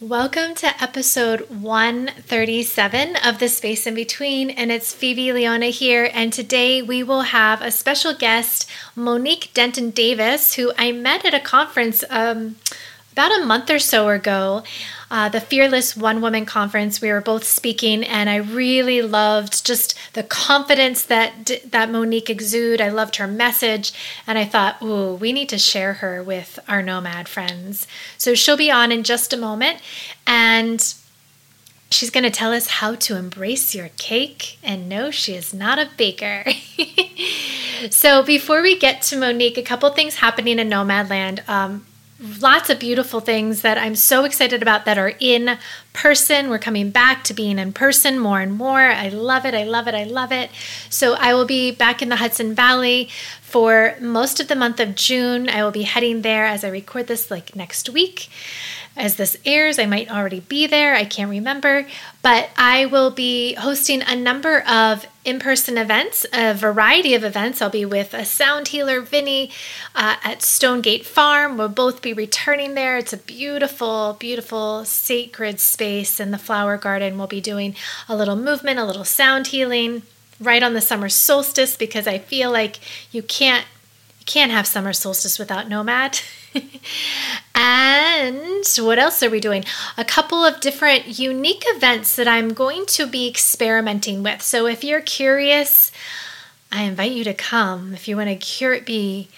Welcome to episode 137 of The Space in Between, and it's Phoebe Leona here. And today we will have a special guest, Monique Denton Davis, who I met at a conference um, about a month or so ago uh, the Fearless One Woman Conference. We were both speaking, and I really loved just the confidence that that Monique exuded. I loved her message, and I thought, ooh, we need to share her with our nomad friends. So she'll be on in just a moment, and she's going to tell us how to embrace your cake. And no, she is not a baker. so before we get to Monique, a couple things happening in Nomadland. Um, lots of beautiful things that I'm so excited about that are in person. We're coming back to being in person more and more. I love it. I love it. I love it. So I will be back in the Hudson Valley for most of the month of June. I will be heading there as I record this like next week as this airs. I might already be there, I can't remember. But I will be hosting a number of in person events, a variety of events. I'll be with a sound healer, Vinny, uh, at Stonegate Farm. We'll both be returning there. It's a beautiful, beautiful sacred space in the flower garden. We'll be doing a little movement, a little sound healing right on the summer solstice because I feel like you can't you can't have summer solstice without nomad. and what else are we doing? A couple of different unique events that I'm going to be experimenting with. So if you're curious, I invite you to come. If you want to cure be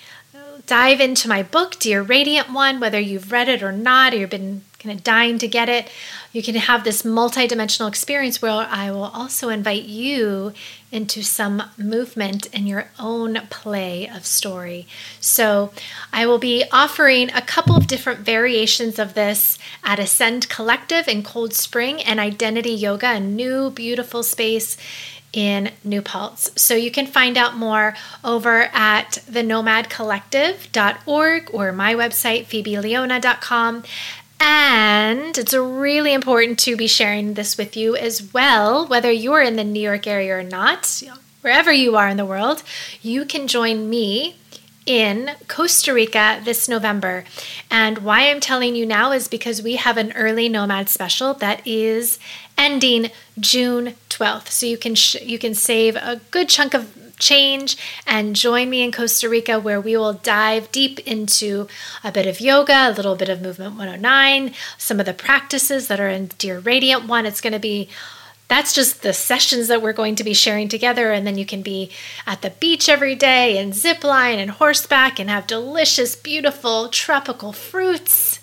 dive into my book, Dear Radiant One, whether you've read it or not, or you've been kind of dying to get it, you can have this multidimensional experience where I will also invite you into some movement in your own play of story. So, I will be offering a couple of different variations of this at Ascend Collective in Cold Spring and Identity Yoga, a new beautiful space in New Paltz. So you can find out more over at thenomadcollective.org or my website, phoebeleona.com. And it's really important to be sharing this with you as well, whether you're in the New York area or not, wherever you are in the world, you can join me in Costa Rica this November. And why I'm telling you now is because we have an early nomad special that is ending June 12th. So you can sh- you can save a good chunk of change and join me in Costa Rica where we will dive deep into a bit of yoga, a little bit of movement 109, some of the practices that are in Dear Radiant One. It's going to be that's just the sessions that we're going to be sharing together. And then you can be at the beach every day and zip line and horseback and have delicious, beautiful tropical fruits.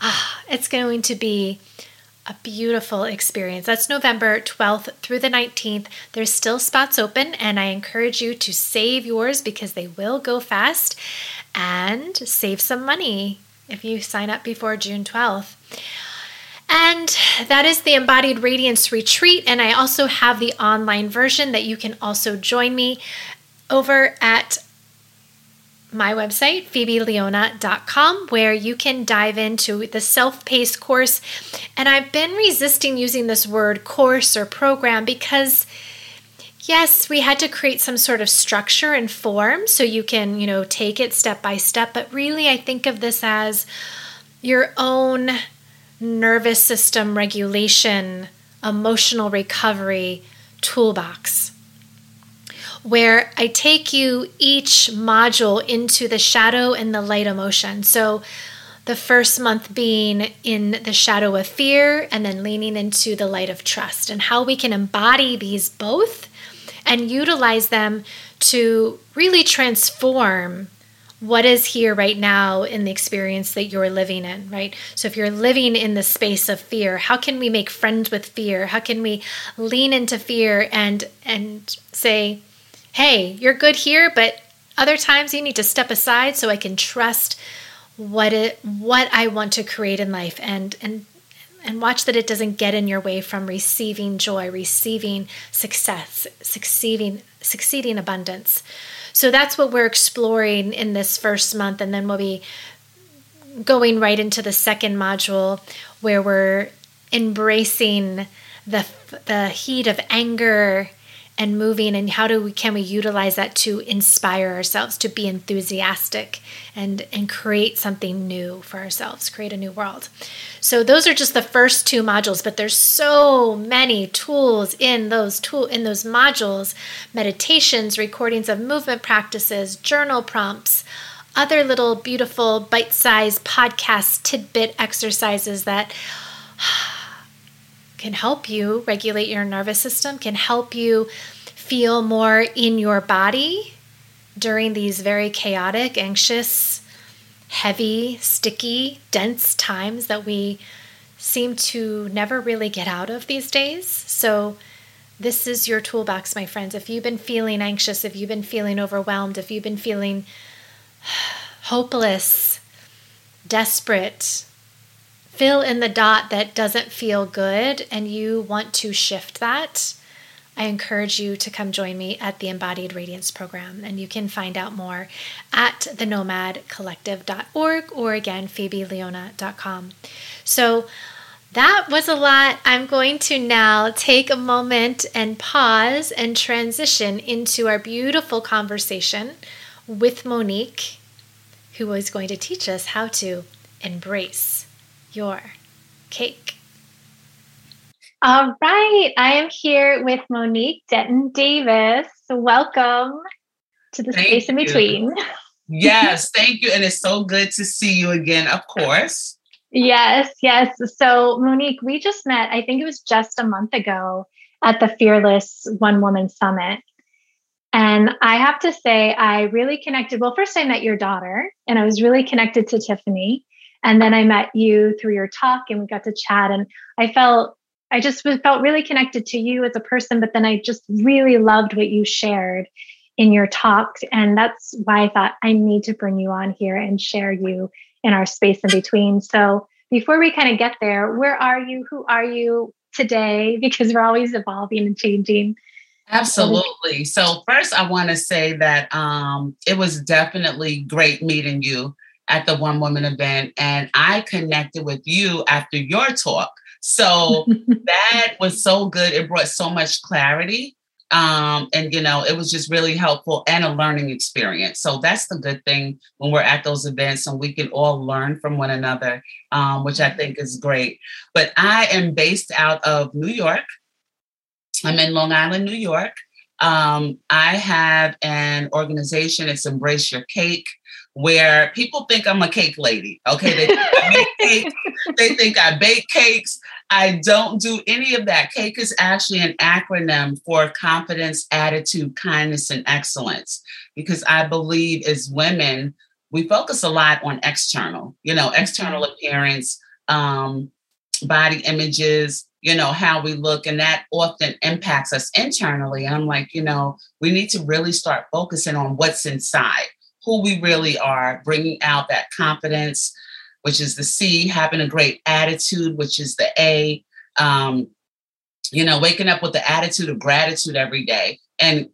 Ah, it's going to be a beautiful experience. That's November 12th through the 19th. There's still spots open, and I encourage you to save yours because they will go fast and save some money if you sign up before June 12th. And that is the Embodied Radiance Retreat. And I also have the online version that you can also join me over at my website, phoebeleona.com, where you can dive into the self paced course. And I've been resisting using this word course or program because. Yes, we had to create some sort of structure and form so you can, you know, take it step by step, but really I think of this as your own nervous system regulation, emotional recovery toolbox where I take you each module into the shadow and the light emotion. So, the first month being in the shadow of fear and then leaning into the light of trust, and how we can embody these both and utilize them to really transform what is here right now in the experience that you're living in, right? So if you're living in the space of fear, how can we make friends with fear? How can we lean into fear and and say, hey, you're good here, but other times you need to step aside so I can trust what it what I want to create in life and and and watch that it doesn't get in your way from receiving joy, receiving success, succeeding succeeding abundance. So that's what we're exploring in this first month and then we'll be going right into the second module where we're embracing the the heat of anger and moving and how do we can we utilize that to inspire ourselves to be enthusiastic and and create something new for ourselves create a new world? So those are just the first two modules but there's so many tools in those tool in those modules. Meditations recordings of movement practices journal prompts other little beautiful bite-sized podcast tidbit exercises that can help you regulate your nervous system, can help you feel more in your body during these very chaotic, anxious, heavy, sticky, dense times that we seem to never really get out of these days. So, this is your toolbox, my friends. If you've been feeling anxious, if you've been feeling overwhelmed, if you've been feeling hopeless, desperate, fill in the dot that doesn't feel good and you want to shift that, I encourage you to come join me at the Embodied Radiance program. And you can find out more at thenomadcollective.org or again, phoebeleona.com. So that was a lot. I'm going to now take a moment and pause and transition into our beautiful conversation with Monique, who is going to teach us how to embrace your cake. All right. I am here with Monique Denton Davis. Welcome to the thank space in between. yes, thank you. And it's so good to see you again, of course. Yes, yes. So, Monique, we just met, I think it was just a month ago at the Fearless One Woman Summit. And I have to say, I really connected. Well, first, I met your daughter, and I was really connected to Tiffany. And then I met you through your talk and we got to chat. And I felt, I just felt really connected to you as a person, but then I just really loved what you shared in your talk. And that's why I thought I need to bring you on here and share you in our space in between. So before we kind of get there, where are you? Who are you today? Because we're always evolving and changing. Absolutely. So first I want to say that um, it was definitely great meeting you at the One Woman event, and I connected with you after your talk. So that was so good. It brought so much clarity. Um, and you know, it was just really helpful and a learning experience. So that's the good thing when we're at those events and we can all learn from one another, um, which I think is great. But I am based out of New York. I'm in Long Island, New York. Um, I have an organization, it's Embrace Your Cake where people think I'm a cake lady. Okay, they think I make cake, they think I bake cakes. I don't do any of that. Cake is actually an acronym for confidence, attitude, kindness, and excellence. Because I believe as women, we focus a lot on external, you know, external appearance, um, body images, you know, how we look, and that often impacts us internally. And I'm like, you know, we need to really start focusing on what's inside who we really are, bringing out that confidence, which is the C, having a great attitude, which is the A, um, you know, waking up with the attitude of gratitude every day, and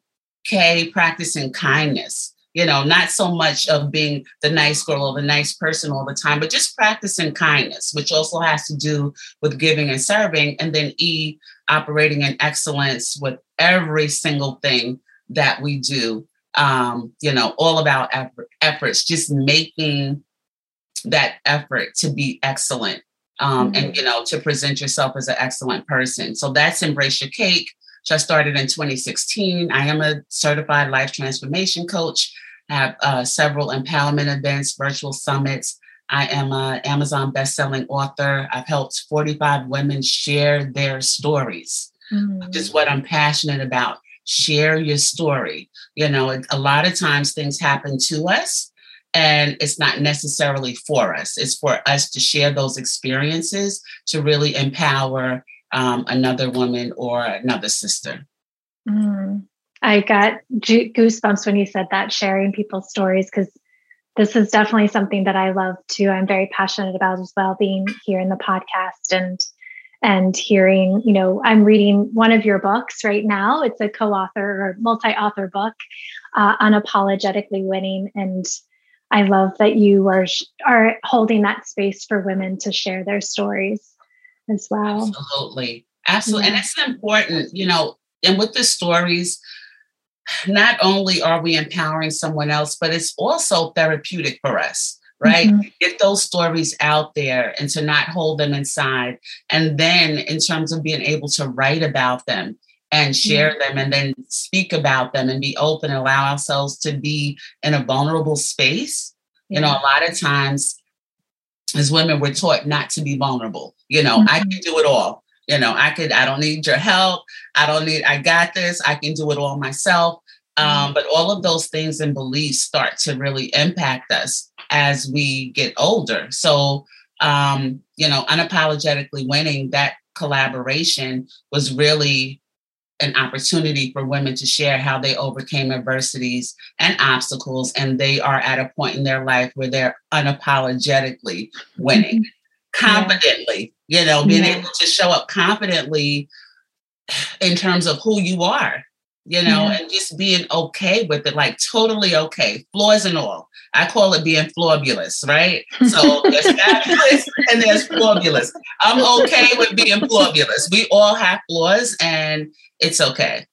K, practicing kindness. You know, not so much of being the nice girl or the nice person all the time, but just practicing kindness, which also has to do with giving and serving. And then E, operating in excellence with every single thing that we do um, you know, all about effort, efforts, just making that effort to be excellent um, mm-hmm. and, you know, to present yourself as an excellent person. So that's Embrace Your Cake, which I started in 2016. I am a certified life transformation coach. I have uh, several empowerment events, virtual summits. I am an Amazon best-selling author. I've helped 45 women share their stories, mm-hmm. which is what I'm passionate about share your story. You know, a lot of times things happen to us and it's not necessarily for us. It's for us to share those experiences to really empower um, another woman or another sister. Mm. I got goosebumps when you said that, sharing people's stories, because this is definitely something that I love too. I'm very passionate about as well, being here in the podcast and and hearing, you know, I'm reading one of your books right now. It's a co author or multi author book, uh, Unapologetically Winning. And I love that you are, are holding that space for women to share their stories as well. Absolutely. Absolutely. Yeah. And it's important, you know, and with the stories, not only are we empowering someone else, but it's also therapeutic for us right? Mm-hmm. Get those stories out there and to not hold them inside. And then, in terms of being able to write about them and share mm-hmm. them and then speak about them and be open and allow ourselves to be in a vulnerable space. Yeah. You know, a lot of times as women, we're taught not to be vulnerable. You know, mm-hmm. I can do it all. You know, I could, I don't need your help. I don't need, I got this. I can do it all myself. Um, mm-hmm. but all of those things and beliefs start to really impact us as we get older. So, um, you know, unapologetically winning that collaboration was really an opportunity for women to share how they overcame adversities and obstacles, and they are at a point in their life where they're unapologetically winning mm-hmm. confidently, you know, being yeah. able to show up confidently in terms of who you are you know, yeah. and just being okay with it, like totally okay, flaws and all. I call it being flawbulous, right? So there's fabulous and there's flawbulous. I'm okay with being flawbulous. We all have flaws and it's okay.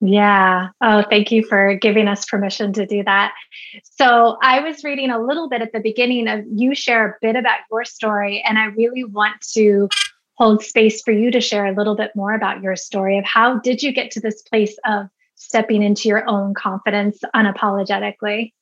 Yeah. Oh, thank you for giving us permission to do that. So, I was reading a little bit at the beginning of you share a bit about your story, and I really want to hold space for you to share a little bit more about your story of how did you get to this place of stepping into your own confidence unapologetically?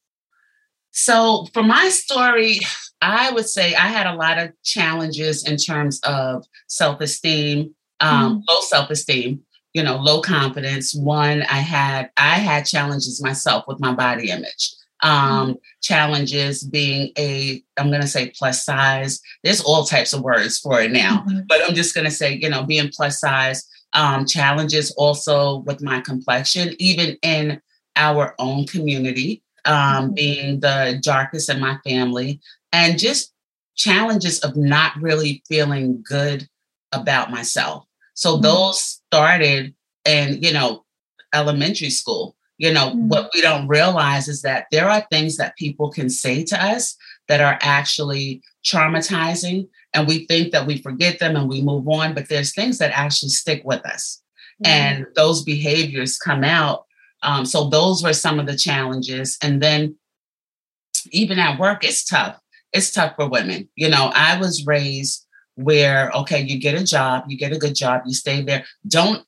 So, for my story, I would say I had a lot of challenges in terms of self esteem, um, mm. low self esteem, you know, low confidence. One, I had I had challenges myself with my body image. Um, mm. Challenges being a I'm going to say plus size. There's all types of words for it now, mm-hmm. but I'm just going to say you know being plus size um, challenges also with my complexion, even in our own community, um, mm-hmm. being the darkest in my family, and just challenges of not really feeling good about myself. So mm-hmm. those started in, you know, elementary school. You know, mm-hmm. what we don't realize is that there are things that people can say to us that are actually traumatizing and we think that we forget them and we move on but there's things that actually stick with us mm-hmm. and those behaviors come out um, so those were some of the challenges. And then even at work it's tough. It's tough for women. You know i was raised where okay you get a job you get a good job you stay there. Don't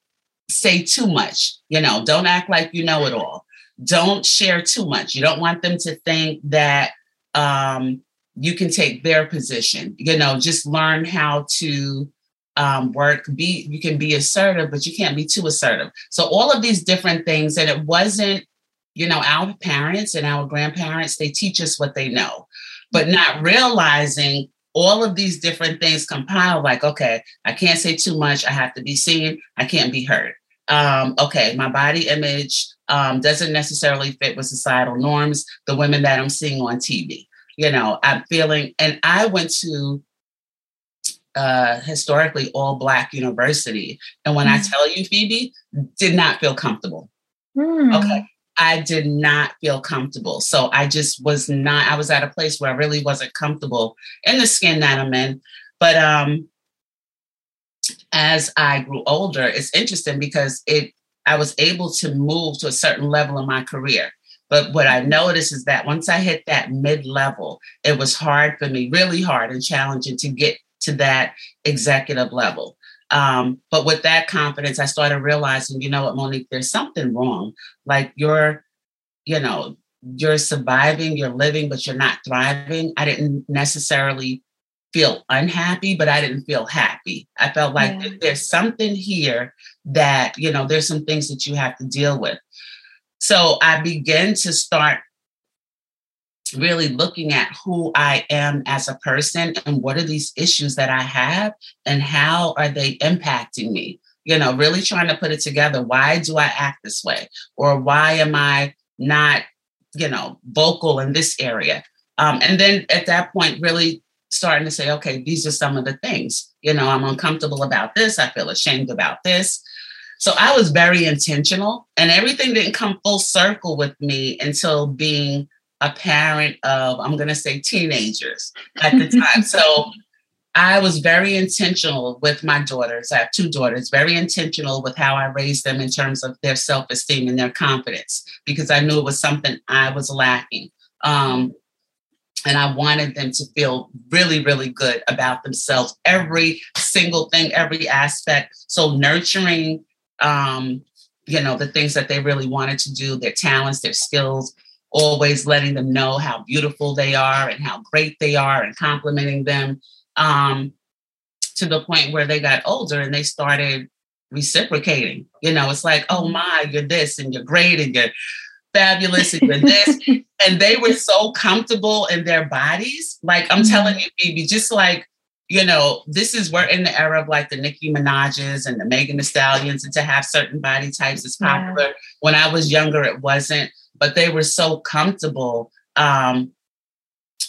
say too much you know don't act like you know it all. Don't share too much. You don't want them to think that um, you can take their position. You know, just learn how to um, work. Be you can be assertive, but you can't be too assertive. So all of these different things, and it wasn't, you know, our parents and our grandparents. They teach us what they know, but not realizing all of these different things compile. Like, okay, I can't say too much. I have to be seen. I can't be heard. Um, okay, my body image um, doesn't necessarily fit with societal norms. The women that I'm seeing on TV you know, I'm feeling, and I went to uh, historically all Black university. And when mm. I tell you, Phoebe, did not feel comfortable. Mm. Okay. I did not feel comfortable. So I just was not, I was at a place where I really wasn't comfortable in the skin that I'm in. But um, as I grew older, it's interesting because it I was able to move to a certain level in my career. But what I noticed is that once I hit that mid level, it was hard for me, really hard and challenging to get to that executive level. Um, but with that confidence, I started realizing, you know what, Monique, there's something wrong. Like you're, you know, you're surviving, you're living, but you're not thriving. I didn't necessarily feel unhappy, but I didn't feel happy. I felt like yeah. there's something here that, you know, there's some things that you have to deal with. So I began to start really looking at who I am as a person and what are these issues that I have and how are they impacting me? You know, really trying to put it together. Why do I act this way? Or why am I not, you know, vocal in this area? Um, and then at that point, really starting to say, okay, these are some of the things. You know, I'm uncomfortable about this. I feel ashamed about this. So I was very intentional, and everything didn't come full circle with me until being a parent of, I'm going to say, teenagers at the time. so I was very intentional with my daughters. I have two daughters, very intentional with how I raised them in terms of their self esteem and their confidence because I knew it was something I was lacking. Um, and I wanted them to feel really, really good about themselves, every single thing, every aspect. So, nurturing, um, you know, the things that they really wanted to do, their talents, their skills, always letting them know how beautiful they are and how great they are and complimenting them um, to the point where they got older and they started reciprocating. You know, it's like, oh my, you're this and you're great and you're fabulous and you're this. and they were so comfortable in their bodies. Like I'm mm-hmm. telling you, Phoebe, just like, you know, this is we're in the era of like the Nicki Minaj's and the Megan Thee Stallions, and to have certain body types is popular. Yeah. When I was younger, it wasn't, but they were so comfortable. Um,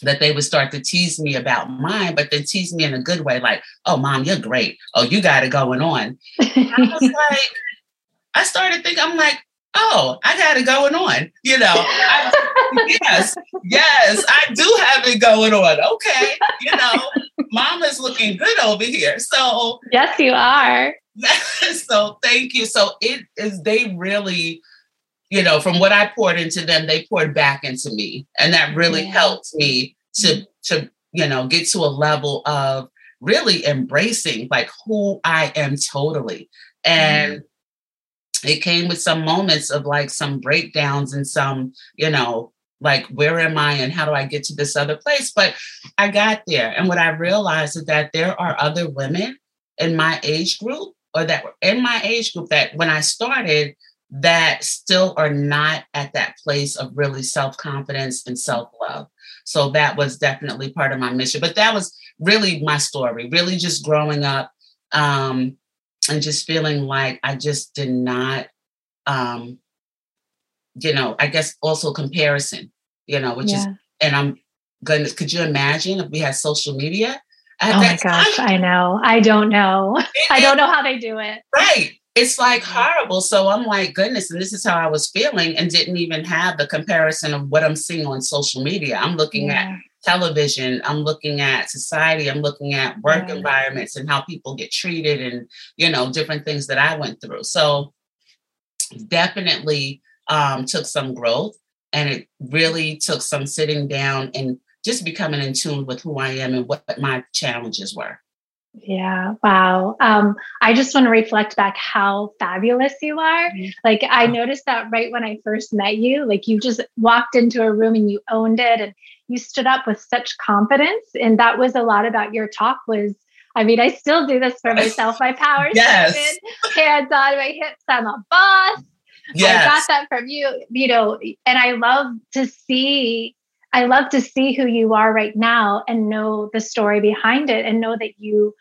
that they would start to tease me about mine, but then tease me in a good way, like, oh, mom, you're great. Oh, you got it going on. I was like, I started thinking, I'm like, oh, I got it going on. You know, I, yes, yes, I do have it going on. Okay. You know, mama's looking good over here. So, yes, you are. so, thank you. So, it is, they really, you know, from what I poured into them, they poured back into me. And that really yeah. helped me to, to, you know, get to a level of really embracing like who I am totally. And mm it came with some moments of like some breakdowns and some, you know, like where am I and how do I get to this other place? But I got there. And what I realized is that there are other women in my age group or that were in my age group that when I started, that still are not at that place of really self confidence and self love. So that was definitely part of my mission. But that was really my story, really just growing up um, and just feeling like I just did not, um, you know, I guess also comparison, you know, which yeah. is, and I'm to, could you imagine if we had social media? oh my gosh, time? I know. I don't know. It, I don't know how they do it. Right it's like horrible. So I'm like, goodness, and this is how I was feeling, and didn't even have the comparison of what I'm seeing on social media. I'm looking yeah. at television, I'm looking at society, I'm looking at work yeah. environments and how people get treated, and you know, different things that I went through. So definitely um, took some growth, and it really took some sitting down and just becoming in tune with who I am and what my challenges were. Yeah, wow. Um, I just want to reflect back how fabulous you are. Mm-hmm. Like, I noticed that right when I first met you, like, you just walked into a room and you owned it and you stood up with such confidence. And that was a lot about your talk, was I mean, I still do this for myself. My power yes. hands on my hips. I'm a boss. Yes. I got that from you, you know, and I love to see I love to see who you are right now and know the story behind it and know that you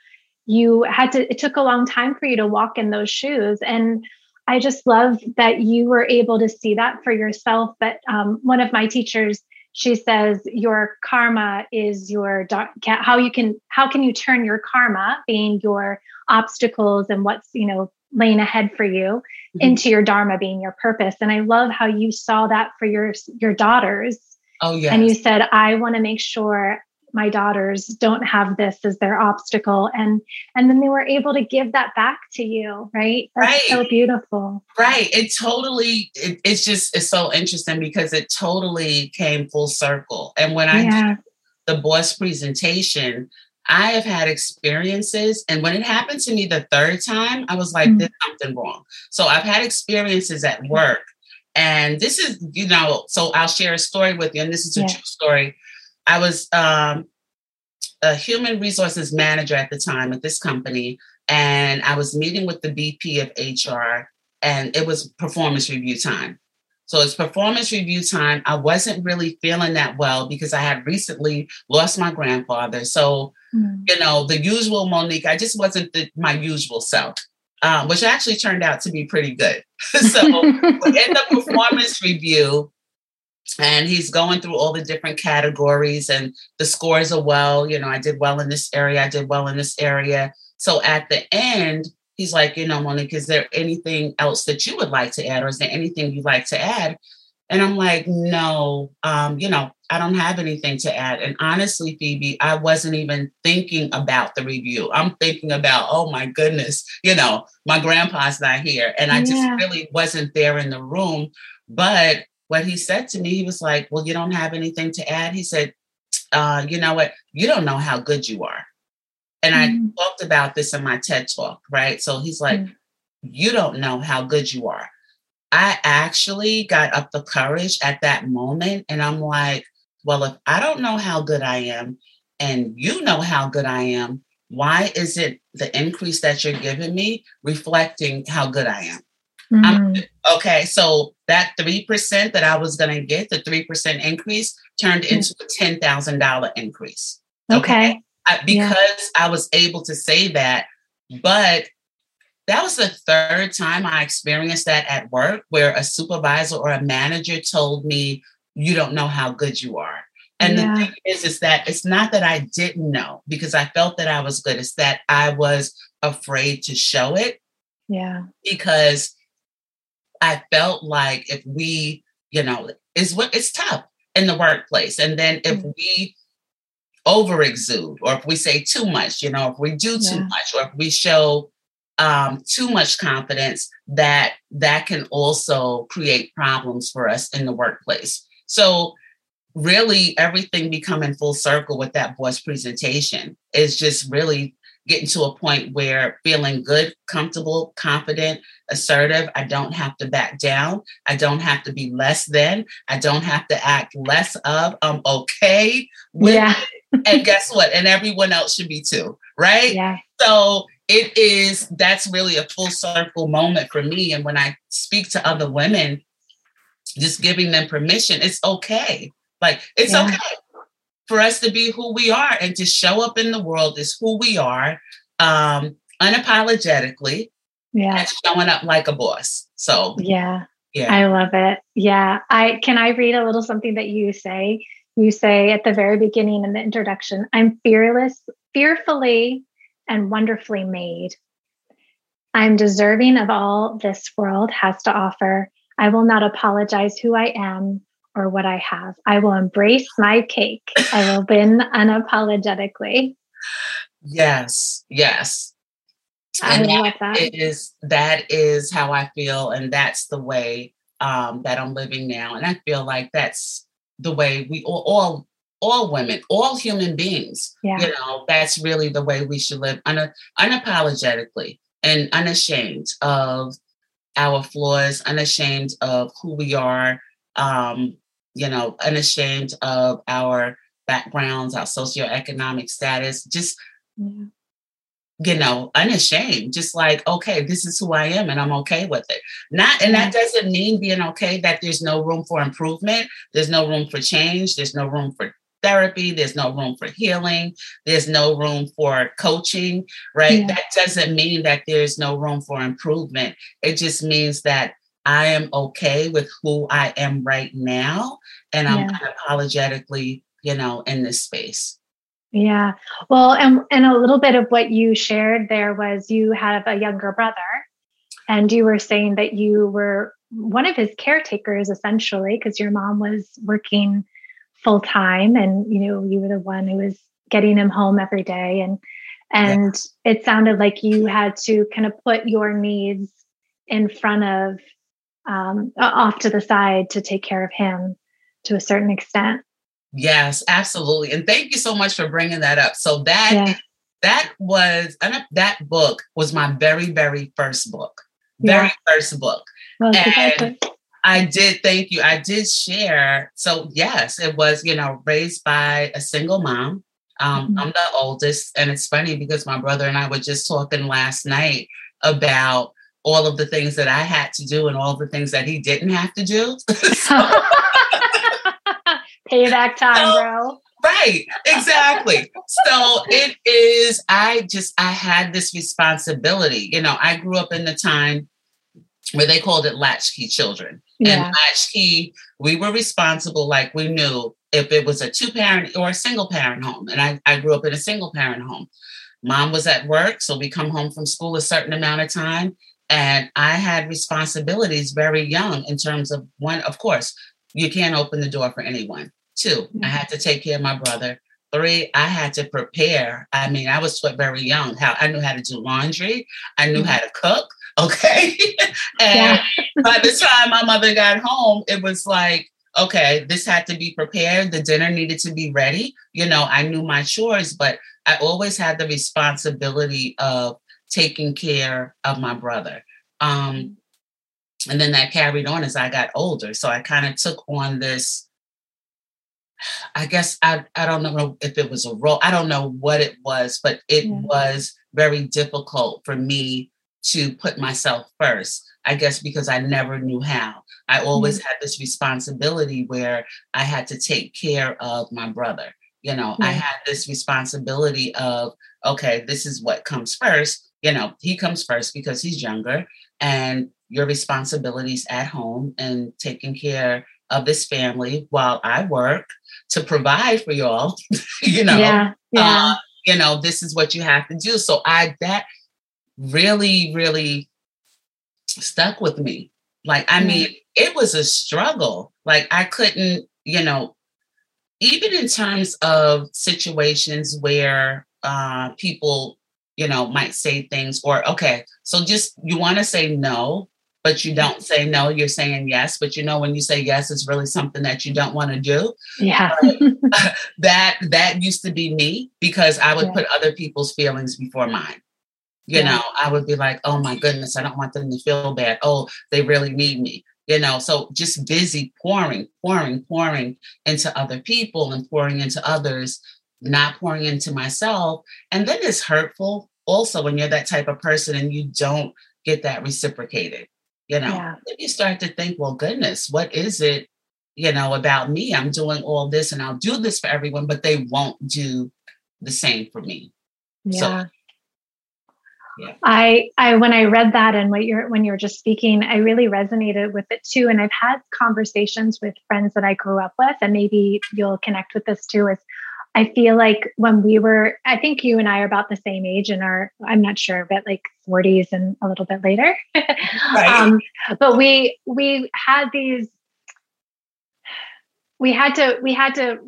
you had to it took a long time for you to walk in those shoes and I just love that you were able to see that for yourself. But um, one of my teachers, she says, your karma is your how you can how can you turn your karma, being your obstacles and what's you know laying ahead for you, mm-hmm. into your dharma, being your purpose. And I love how you saw that for your your daughters Oh, yeah. And you said, I want to make sure my daughters don't have this as their obstacle and and then they were able to give that back to you right that's right. so beautiful right it totally it, it's just it's so interesting because it totally came full circle and when i yeah. did the boss presentation i have had experiences and when it happened to me the third time i was like mm-hmm. there's something wrong so i've had experiences at work and this is, you know, so I'll share a story with you, and this is a yeah. true story. I was um, a human resources manager at the time at this company, and I was meeting with the VP of HR, and it was performance review time. So it's performance review time. I wasn't really feeling that well because I had recently lost my grandfather. So, mm. you know, the usual Monique, I just wasn't the, my usual self um, which actually turned out to be pretty good. so in the performance review, and he's going through all the different categories and the scores are well, you know, I did well in this area, I did well in this area. So at the end, he's like, you know, Monique, is there anything else that you would like to add, or is there anything you'd like to add? And I'm like, no, um, you know, I don't have anything to add. And honestly, Phoebe, I wasn't even thinking about the review. I'm thinking about, oh my goodness, you know, my grandpa's not here. And I yeah. just really wasn't there in the room. But what he said to me, he was like, Well, you don't have anything to add? He said, uh, You know what? You don't know how good you are. And mm-hmm. I talked about this in my TED talk, right? So he's like, mm-hmm. You don't know how good you are. I actually got up the courage at that moment. And I'm like, Well, if I don't know how good I am, and you know how good I am, why is it the increase that you're giving me reflecting how good I am? Mm. okay, so that 3% that I was going to get, the 3% increase, turned mm. into a $10,000 increase. Okay. okay? I, because yeah. I was able to say that. But that was the third time I experienced that at work where a supervisor or a manager told me, You don't know how good you are. And yeah. the thing is, is that it's not that I didn't know because I felt that I was good. It's that I was afraid to show it. Yeah. Because I felt like if we, you know, is what it's tough in the workplace. And then if mm-hmm. we over exude or if we say too much, you know, if we do too yeah. much or if we show um, too much confidence, that that can also create problems for us in the workplace. So really everything becoming full circle with that boss presentation is just really getting to a point where feeling good, comfortable, confident, assertive. I don't have to back down. I don't have to be less than. I don't have to act less of. I'm okay with yeah. and guess what? And everyone else should be too, right? Yeah. So it is that's really a full circle moment for me. And when I speak to other women, just giving them permission, it's okay. Like it's yeah. okay for us to be who we are and to show up in the world as who we are um, unapologetically yeah. and showing up like a boss. So yeah. yeah. I love it. Yeah. I can i read a little something that you say? You say at the very beginning in the introduction i'm fearless fearfully and wonderfully made. I'm deserving of all this world has to offer i will not apologize who i am or what I have. I will embrace my cake. I will win unapologetically. Yes, yes. I and love that. It is that is how I feel, and that's the way um, that I'm living now. And I feel like that's the way we all, all all women, all human beings. Yeah. You know, that's really the way we should live un- unapologetically and unashamed of our flaws, unashamed of who we are, um, you know, unashamed of our backgrounds, our socioeconomic status, just, yeah. you know, unashamed, just like, okay, this is who I am and I'm okay with it. Not, and that doesn't mean being okay that there's no room for improvement, there's no room for change, there's no room for therapy, there's no room for healing, there's no room for coaching, right? Yeah. That doesn't mean that there's no room for improvement. It just means that I am okay with who I am right now. And I'm yeah. unapologetically, you know, in this space. Yeah. Well, and, and a little bit of what you shared there was you have a younger brother, and you were saying that you were one of his caretakers essentially, because your mom was working full time and you know, you were the one who was getting him home every day. And and yeah. it sounded like you had to kind of put your needs in front of um, off to the side to take care of him to a certain extent. Yes, absolutely. And thank you so much for bringing that up. So that yeah. that was that book was my very very first book. Very yeah. first book. Well, and I did thank you. I did share. So yes, it was, you know, raised by a single mom. Um, mm-hmm. I'm the oldest, and it's funny because my brother and I were just talking last night about all of the things that I had to do and all the things that he didn't have to do. Payback time, so, bro. Right, exactly. so it is, I just, I had this responsibility. You know, I grew up in the time where they called it latchkey children. Yeah. And latchkey, we were responsible, like we knew if it was a two parent or a single parent home. And I, I grew up in a single parent home. Mom was at work, so we come home from school a certain amount of time. And I had responsibilities very young in terms of one, of course, you can't open the door for anyone. 2 mm-hmm. I had to take care of my brother. Three, I had to prepare. I mean, I was swept very young. How I knew how to do laundry. I knew mm-hmm. how to cook. Okay. and by the time my mother got home, it was like, okay, this had to be prepared. The dinner needed to be ready. You know, I knew my chores, but I always had the responsibility of taking care of my brother. Um, and then that carried on as I got older. So I kind of took on this. I guess I, I don't know if it was a role. I don't know what it was, but it yeah. was very difficult for me to put myself first. I guess because I never knew how. I always mm-hmm. had this responsibility where I had to take care of my brother. You know, I had this responsibility of, okay, this is what comes first. You know, he comes first because he's younger, and your responsibilities at home and taking care of this family while I work to provide for y'all. you know, yeah, yeah. Uh, you know, this is what you have to do. So I that really, really stuck with me. Like, I mean, it was a struggle. Like, I couldn't, you know, even in terms of situations where uh, people, you know, might say things, or, okay, so just you want to say no, but you don't say no, you're saying yes. But you know, when you say yes, it's really something that you don't want to do. Yeah. that that used to be me because I would yeah. put other people's feelings before mine. You know, I would be like, oh my goodness, I don't want them to feel bad. Oh, they really need me. You know, so just busy pouring, pouring, pouring into other people and pouring into others, not pouring into myself. And then it's hurtful also when you're that type of person and you don't get that reciprocated. You know, yeah. then you start to think, well, goodness, what is it, you know, about me? I'm doing all this and I'll do this for everyone, but they won't do the same for me. Yeah. So yeah. I I when I read that and what you're when you were just speaking, I really resonated with it too. And I've had conversations with friends that I grew up with, and maybe you'll connect with this too. Is I feel like when we were, I think you and I are about the same age and are, I'm not sure, but like 40s and a little bit later. right. um, but we we had these we had to we had to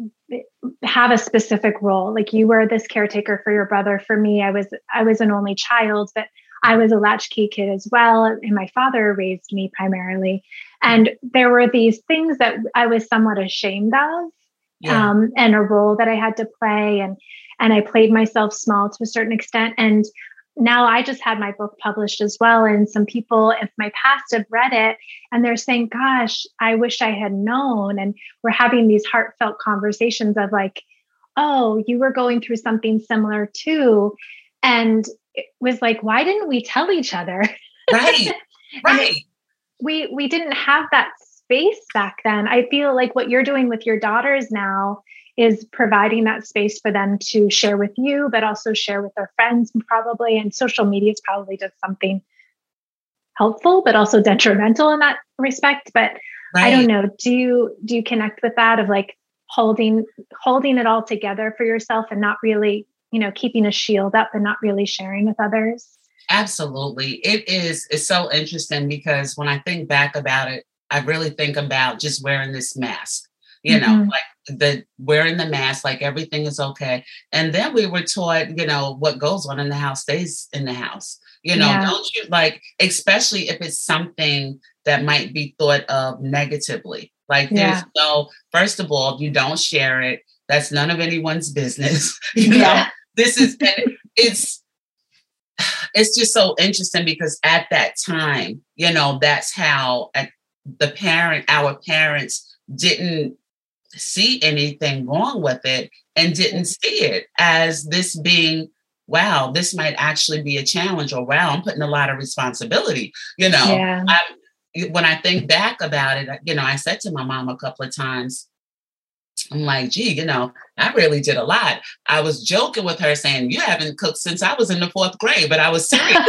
have a specific role. Like you were this caretaker for your brother. For me i was i was an only child but i was a latchkey kid as well and my father raised me primarily. And there were these things that i was somewhat ashamed of yeah. um, and a role that i had to play and and i played myself small to a certain extent. And now I just had my book published as well. And some people in my past have read it and they're saying, Gosh, I wish I had known. And we're having these heartfelt conversations of like, Oh, you were going through something similar too. And it was like, why didn't we tell each other? Right. Right. we we didn't have that space back then. I feel like what you're doing with your daughters now is providing that space for them to share with you, but also share with their friends, probably. And social media is probably just something helpful, but also detrimental in that respect. But right. I don't know. Do you do you connect with that of like holding holding it all together for yourself and not really, you know, keeping a shield up and not really sharing with others? Absolutely. It is it's so interesting because when I think back about it, I really think about just wearing this mask you know, mm-hmm. like the wearing the mask, like everything is okay. And then we were taught, you know, what goes on in the house stays in the house. You know, yeah. don't you like, especially if it's something that might be thought of negatively. Like there's yeah. no, first of all, you don't share it. That's none of anyone's business. you yeah. know, this is it's it's just so interesting because at that time, you know, that's how at the parent, our parents didn't see anything wrong with it and didn't see it as this being wow this might actually be a challenge or wow i'm putting a lot of responsibility you know? Yeah. when i think back about it you know i said to my mom a couple of times i'm like gee you know i really did a lot. I was joking with her saying you haven't cooked since i was in the fourth grade but i was serious.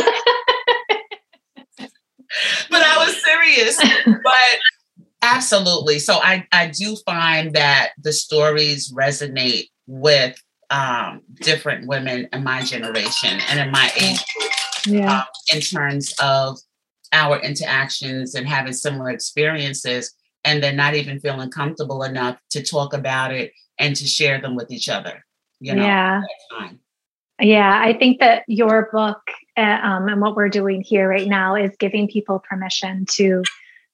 But i was serious but Absolutely. So I, I do find that the stories resonate with um, different women in my generation and in my age group yeah. um, in terms of our interactions and having similar experiences. and they're not even feeling comfortable enough to talk about it and to share them with each other. You know, yeah. Yeah, I think that your book uh, um, and what we're doing here right now is giving people permission to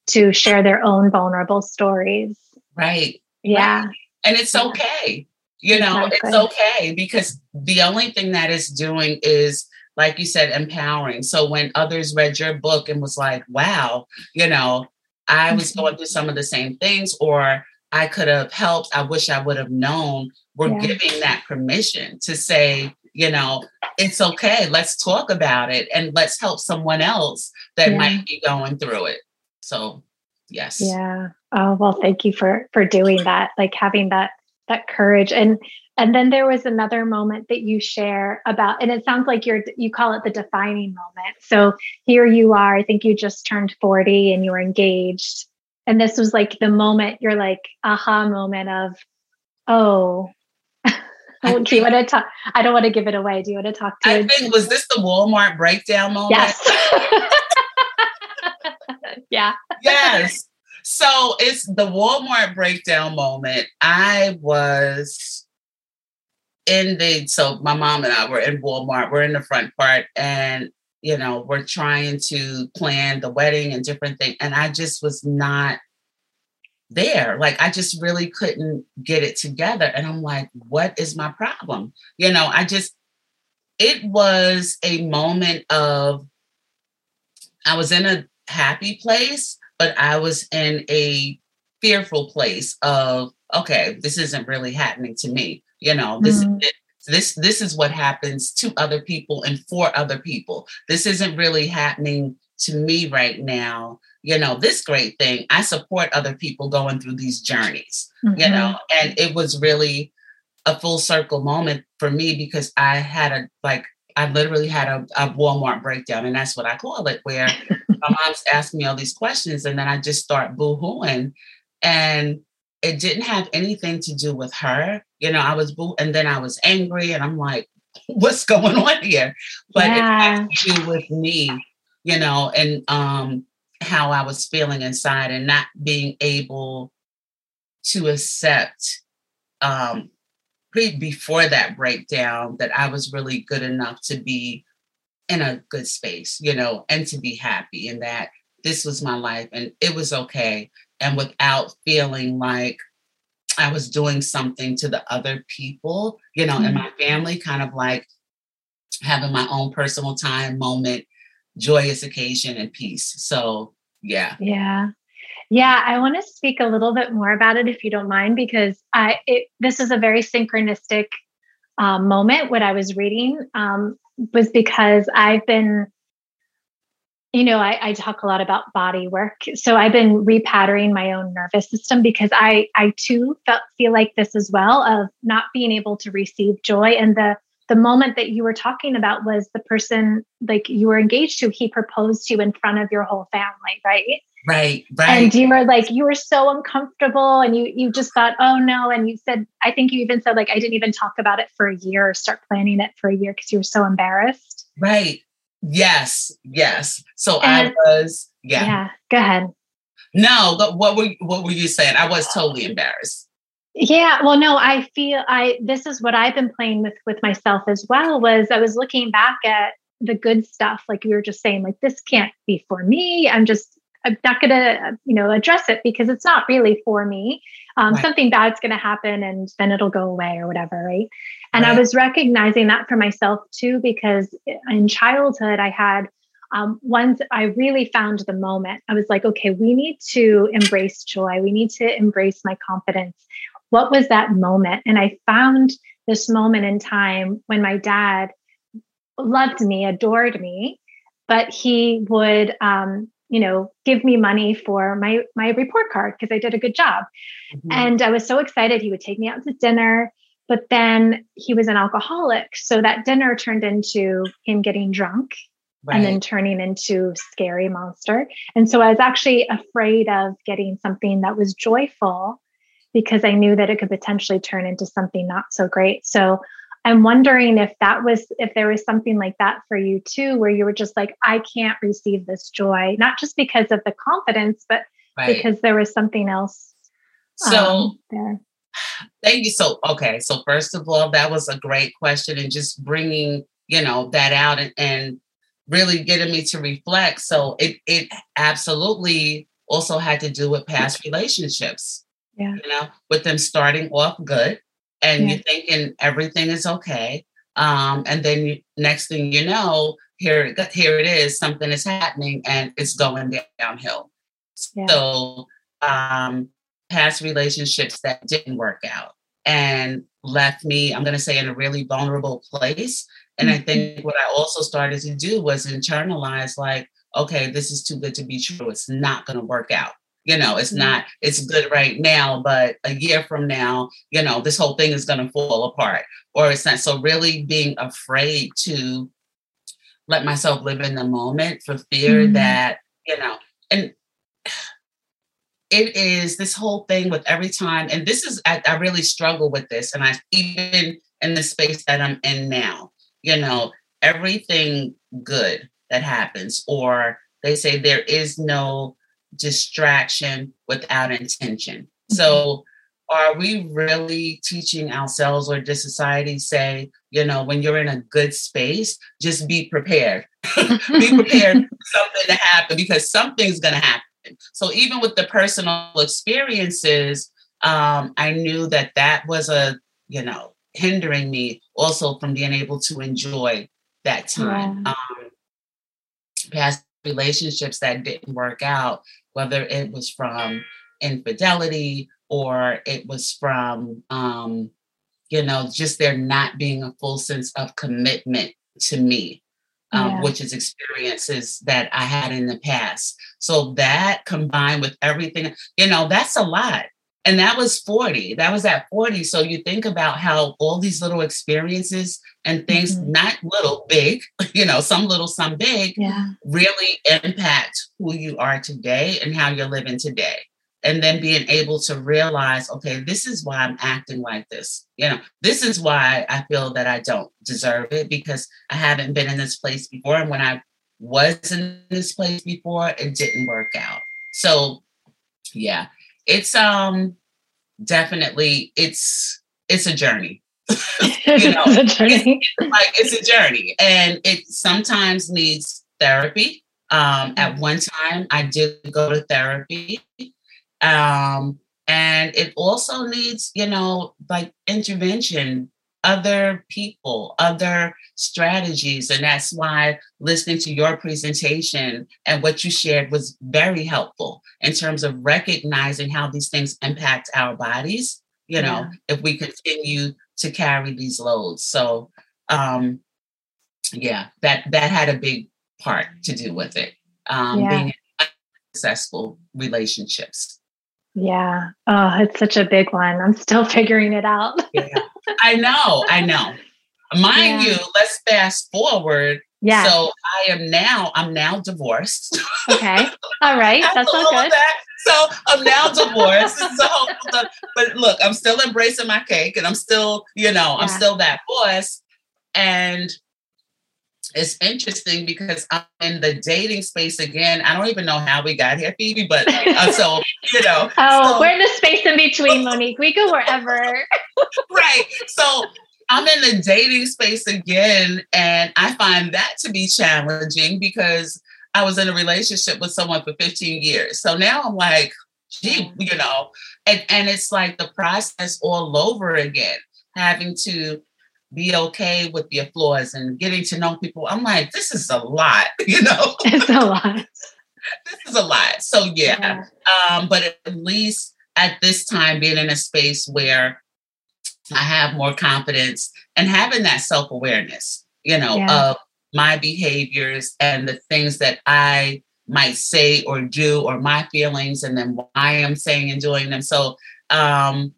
to share their own vulnerable stories. Right. Yeah. Right. And it's okay. You know, exactly. it's okay because the only thing that is doing is like you said, empowering. So when others read your book and was like, wow, you know, I was mm-hmm. going through some of the same things, or I could have helped, I wish I would have known, we're yeah. giving that permission to say, you know, it's okay. Let's talk about it and let's help someone else that yeah. might be going through it. So, yes. Yeah. Oh, well, thank you for for doing that. Like having that that courage and and then there was another moment that you share about, and it sounds like you're you call it the defining moment. So here you are, I think you just turned 40 and you were engaged. And this was like the moment, you're like aha moment of, oh, do you want to talk? I don't want to give it away. Do you want to talk to I think was this the Walmart breakdown moment? Yes. yeah. Yes. So it's the Walmart breakdown moment. I was in the so my mom and I were in Walmart. We're in the front part, and you know we're trying to plan the wedding and different things, and I just was not there. Like I just really couldn't get it together, and I'm like, what is my problem? You know, I just it was a moment of I was in a happy place, but I was in a fearful place of okay, this isn't really happening to me. You know, this mm-hmm. this this is what happens to other people and for other people. This isn't really happening to me right now. You know, this great thing. I support other people going through these journeys. Mm-hmm. You know, and it was really a full circle moment for me because I had a like I literally had a, a, Walmart breakdown, and that's what I call it, where my mom's asking me all these questions, and then I just start boo-hooing. And it didn't have anything to do with her. You know, I was boo, and then I was angry, and I'm like, what's going on here? But yeah. it had to do with me, you know, and um how I was feeling inside and not being able to accept um pre before that breakdown that I was really good enough to be in a good space, you know, and to be happy and that this was my life and it was okay and without feeling like I was doing something to the other people, you know, mm-hmm. in my family, kind of like having my own personal time, moment, joyous occasion, and peace. So, yeah. Yeah. Yeah, I want to speak a little bit more about it if you don't mind, because I it, this is a very synchronistic um, moment. What I was reading um, was because I've been you know, I, I, talk a lot about body work. So I've been repatterning my own nervous system because I I too felt feel like this as well of not being able to receive joy. And the the moment that you were talking about was the person like you were engaged to, he proposed to you in front of your whole family, right? Right, right. And you were like, you were so uncomfortable and you you just thought, oh no. And you said, I think you even said like I didn't even talk about it for a year or start planning it for a year because you were so embarrassed. Right. Yes, yes. So and, I was, yeah. Yeah. Go ahead. No, but what were what were you saying? I was totally embarrassed. Yeah, well, no, I feel I this is what I've been playing with with myself as well. Was I was looking back at the good stuff, like you were just saying, like this can't be for me. I'm just I'm not gonna you know address it because it's not really for me. Um, right. Something bad's gonna happen, and then it'll go away or whatever, right? And right. I was recognizing that for myself too, because in childhood, I had um, once I really found the moment. I was like, okay, we need to embrace joy. We need to embrace my confidence. What was that moment? And I found this moment in time when my dad loved me, adored me, but he would, um, you know, give me money for my my report card because I did a good job. Mm-hmm. And I was so excited. He would take me out to dinner. But then he was an alcoholic. So that dinner turned into him getting drunk right. and then turning into scary monster. And so I was actually afraid of getting something that was joyful because I knew that it could potentially turn into something not so great. So I'm wondering if that was if there was something like that for you too, where you were just like, I can't receive this joy, not just because of the confidence, but right. because there was something else. So um, there. Thank you. So okay. So first of all, that was a great question, and just bringing you know that out and, and really getting me to reflect. So it it absolutely also had to do with past relationships. Yeah. You know, with them starting off good and yeah. you're thinking everything is okay. Um, and then you, next thing you know, here, here it is, something is happening and it's going downhill. Yeah. So um, past relationships that didn't work out and left me, I'm going to say, in a really vulnerable place. And mm-hmm. I think what I also started to do was internalize, like, okay, this is too good to be true. It's not going to work out. You know, it's mm-hmm. not, it's good right now, but a year from now, you know, this whole thing is going to fall apart or it's not. So, really being afraid to let myself live in the moment for fear mm-hmm. that, you know, and it is this whole thing with every time, and this is, I, I really struggle with this, and I even in the space that I'm in now, you know, everything good that happens, or they say there is no distraction without intention. Mm-hmm. So, are we really teaching ourselves, or does society say, you know, when you're in a good space, just be prepared? be prepared for something to happen because something's going to happen. So, even with the personal experiences, um, I knew that that was a, you know, hindering me also from being able to enjoy that time. Yeah. Um, past relationships that didn't work out, whether it was from infidelity or it was from, um, you know, just there not being a full sense of commitment to me, um, yeah. which is experiences that I had in the past. So that combined with everything, you know, that's a lot. And that was 40. That was at 40. So you think about how all these little experiences and things, mm-hmm. not little, big, you know, some little, some big, yeah. really impact who you are today and how you're living today. And then being able to realize, okay, this is why I'm acting like this. You know, this is why I feel that I don't deserve it because I haven't been in this place before. And when I was in this place before, it didn't work out. So, yeah, it's um definitely it's it's a journey you know it's a journey. It's, like it's a journey and it sometimes needs therapy um at mm-hmm. one time i did go to therapy um and it also needs you know like intervention other people, other strategies. And that's why listening to your presentation and what you shared was very helpful in terms of recognizing how these things impact our bodies, you know, yeah. if we continue to carry these loads. So um yeah, that that had a big part to do with it. Um yeah. being successful relationships. Yeah. Oh, it's such a big one. I'm still figuring it out. yeah. I know. I know. Mind yeah. you, let's fast forward. Yeah. So I am now, I'm now divorced. Okay. All right. That's all good. That. So I'm now divorced. so, but look, I'm still embracing my cake and I'm still, you know, yeah. I'm still that boss. And it's interesting because I'm in the dating space again. I don't even know how we got here, Phoebe, but uh, so you know. Oh, so, we're in the space in between, Monique. We go wherever. right. So I'm in the dating space again, and I find that to be challenging because I was in a relationship with someone for 15 years. So now I'm like, gee, you know, and, and it's like the process all over again, having to be okay with your flaws and getting to know people. I'm like, this is a lot, you know? It's a lot. this is a lot. So yeah. yeah. Um, but at least at this time being in a space where I have more confidence and having that self-awareness, you know, yeah. of my behaviors and the things that I might say or do or my feelings and then why I'm saying and doing them. So um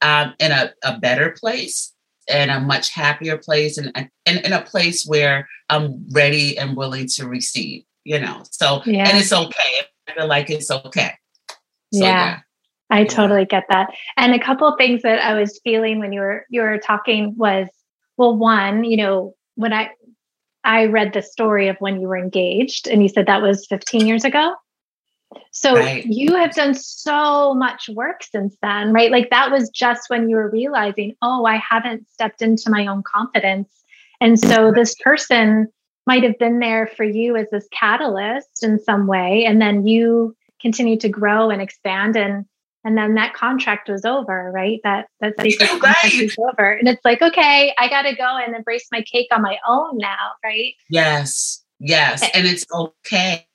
I'm in a, a better place and a much happier place and, and in a place where I'm ready and willing to receive, you know. So yeah. and it's okay. I feel like it's okay. So, yeah. yeah. I totally get that. And a couple of things that I was feeling when you were you were talking was well one, you know, when I I read the story of when you were engaged and you said that was 15 years ago. So right. you have done so much work since then, right? Like that was just when you were realizing, oh, I haven't stepped into my own confidence. And so this person might have been there for you as this catalyst in some way. And then you continue to grow and expand and and then that contract was over, right? That that sacred right. contract was over. And it's like, okay, I gotta go and embrace my cake on my own now, right? Yes. Yes. And it's okay.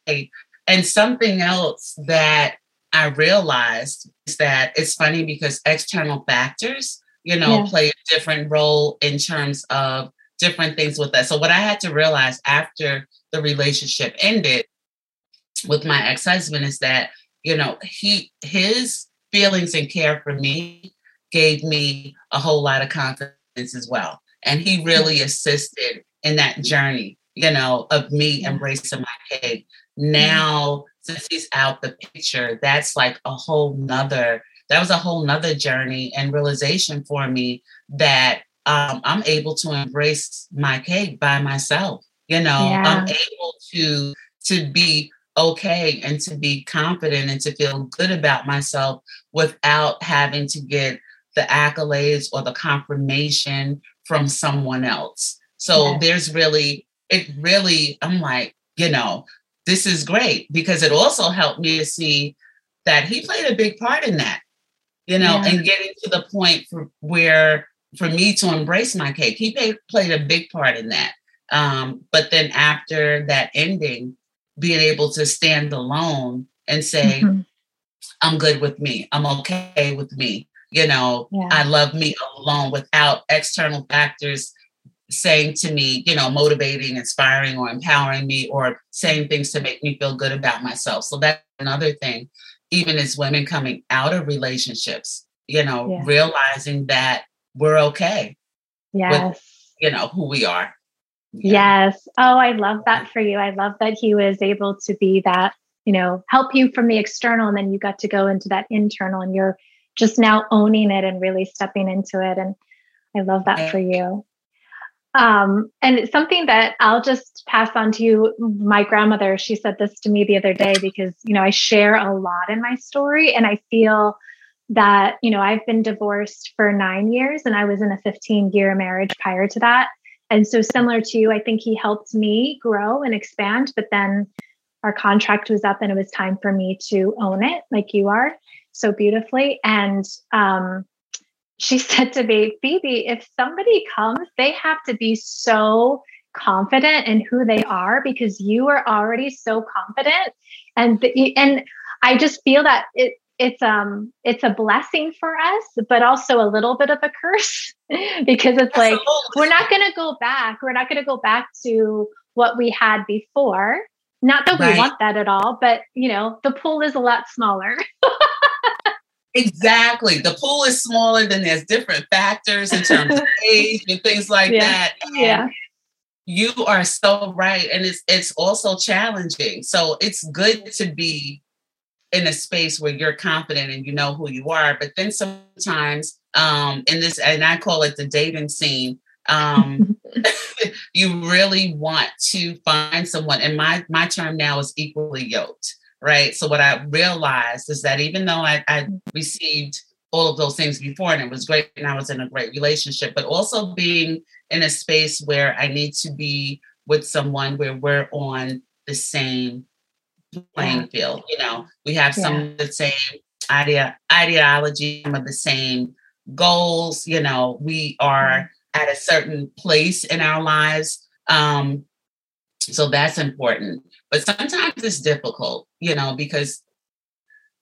And something else that I realized is that it's funny because external factors, you know, yeah. play a different role in terms of different things with us. So what I had to realize after the relationship ended with my ex-husband is that, you know, he his feelings and care for me gave me a whole lot of confidence as well. And he really assisted in that journey, you know, of me embracing my kid. Now, since he's out the picture, that's like a whole nother, that was a whole nother journey and realization for me that um, I'm able to embrace my cake by myself. You know, yeah. I'm able to to be okay and to be confident and to feel good about myself without having to get the accolades or the confirmation from someone else. So yes. there's really, it really, I'm like, you know, this is great because it also helped me to see that he played a big part in that, you know, yeah. and getting to the point for where for me to embrace my cake, he played, played a big part in that. Um, but then after that ending, being able to stand alone and say, mm-hmm. I'm good with me. I'm okay with me. You know, yeah. I love me alone without external factors saying to me, you know, motivating, inspiring, or empowering me, or saying things to make me feel good about myself. So that's another thing, even as women coming out of relationships, you know, yeah. realizing that we're okay. Yes. With, you know, who we are. Yeah. Yes. Oh, I love that for you. I love that he was able to be that, you know, help you from the external and then you got to go into that internal and you're just now owning it and really stepping into it. And I love that for you. Um, and it's something that I'll just pass on to you. My grandmother, she said this to me the other day because, you know, I share a lot in my story and I feel that, you know, I've been divorced for nine years and I was in a 15 year marriage prior to that. And so, similar to you, I think he helped me grow and expand, but then our contract was up and it was time for me to own it, like you are so beautifully. And um, she said to me, Phoebe, if somebody comes, they have to be so confident in who they are because you are already so confident. And, and I just feel that it, it's um it's a blessing for us but also a little bit of a curse because it's Absolutely. like we're not going to go back we're not going to go back to what we had before not that right. we want that at all but you know the pool is a lot smaller exactly the pool is smaller then there's different factors in terms of age and things like yeah. that yeah you are so right and it's it's also challenging so it's good to be in a space where you're confident and you know who you are. But then sometimes um, in this, and I call it the dating scene, um, you really want to find someone. And my my term now is equally yoked, right? So what I realized is that even though I, I received all of those things before and it was great and I was in a great relationship, but also being in a space where I need to be with someone where we're on the same playing field. You know, we have some of the same idea ideology, some of the same goals. You know, we are at a certain place in our lives. Um, so that's important. But sometimes it's difficult, you know, because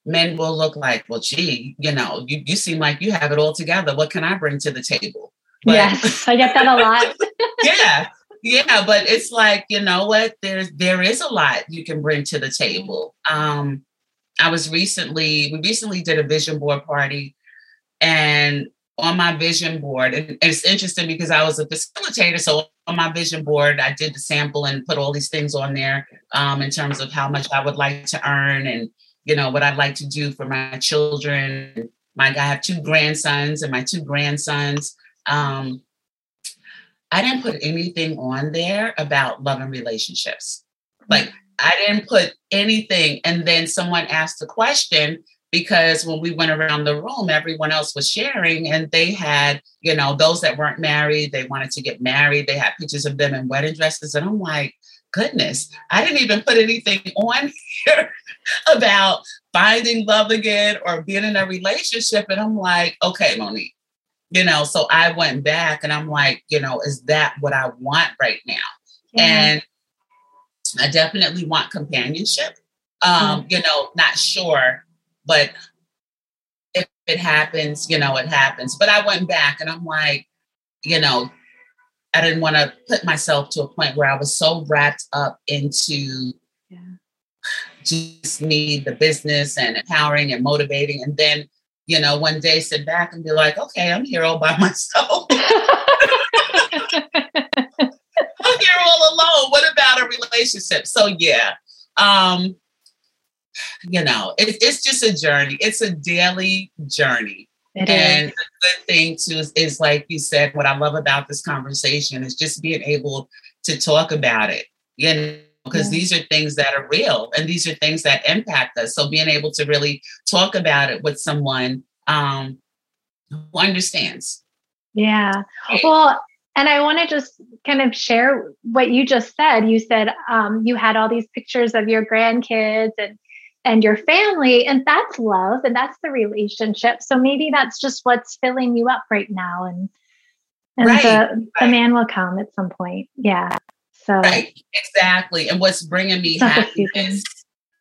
men will look like, well, gee, you know, you, you seem like you have it all together. What can I bring to the table? But, yes, I get that a lot. yeah yeah, but it's like, you know what? There's there is a lot you can bring to the table. Um, I was recently, we recently did a vision board party and on my vision board, and it's interesting because I was a facilitator. So on my vision board, I did the sample and put all these things on there um, in terms of how much I would like to earn and you know what I'd like to do for my children. My I have two grandsons, and my two grandsons um, I didn't put anything on there about love and relationships. Like I didn't put anything. And then someone asked a question because when we went around the room, everyone else was sharing and they had, you know, those that weren't married, they wanted to get married. They had pictures of them in wedding dresses. And I'm like, goodness, I didn't even put anything on here about finding love again or being in a relationship. And I'm like, okay, Monique, you know, so I went back and I'm like, you know, is that what I want right now? Yeah. And I definitely want companionship. Um, mm-hmm. you know, not sure, but if it happens, you know, it happens. But I went back and I'm like, you know, I didn't want to put myself to a point where I was so wrapped up into yeah. just me, the business and empowering and motivating. And then, you know, one day sit back and be like, okay, I'm here all by myself. I'm here all alone. What about a relationship? So yeah. Um, you know, it, it's just a journey. It's a daily journey. It and is. the good thing too is, is, like you said, what I love about this conversation is just being able to talk about it. You know, because yeah. these are things that are real and these are things that impact us. So being able to really talk about it with someone um, who understands. Yeah. Well, and I want to just kind of share what you just said. You said um, you had all these pictures of your grandkids and and your family and that's love and that's the relationship. So maybe that's just what's filling you up right now and and right, the, the man will come at some point. Yeah so right exactly and what's bringing me happiness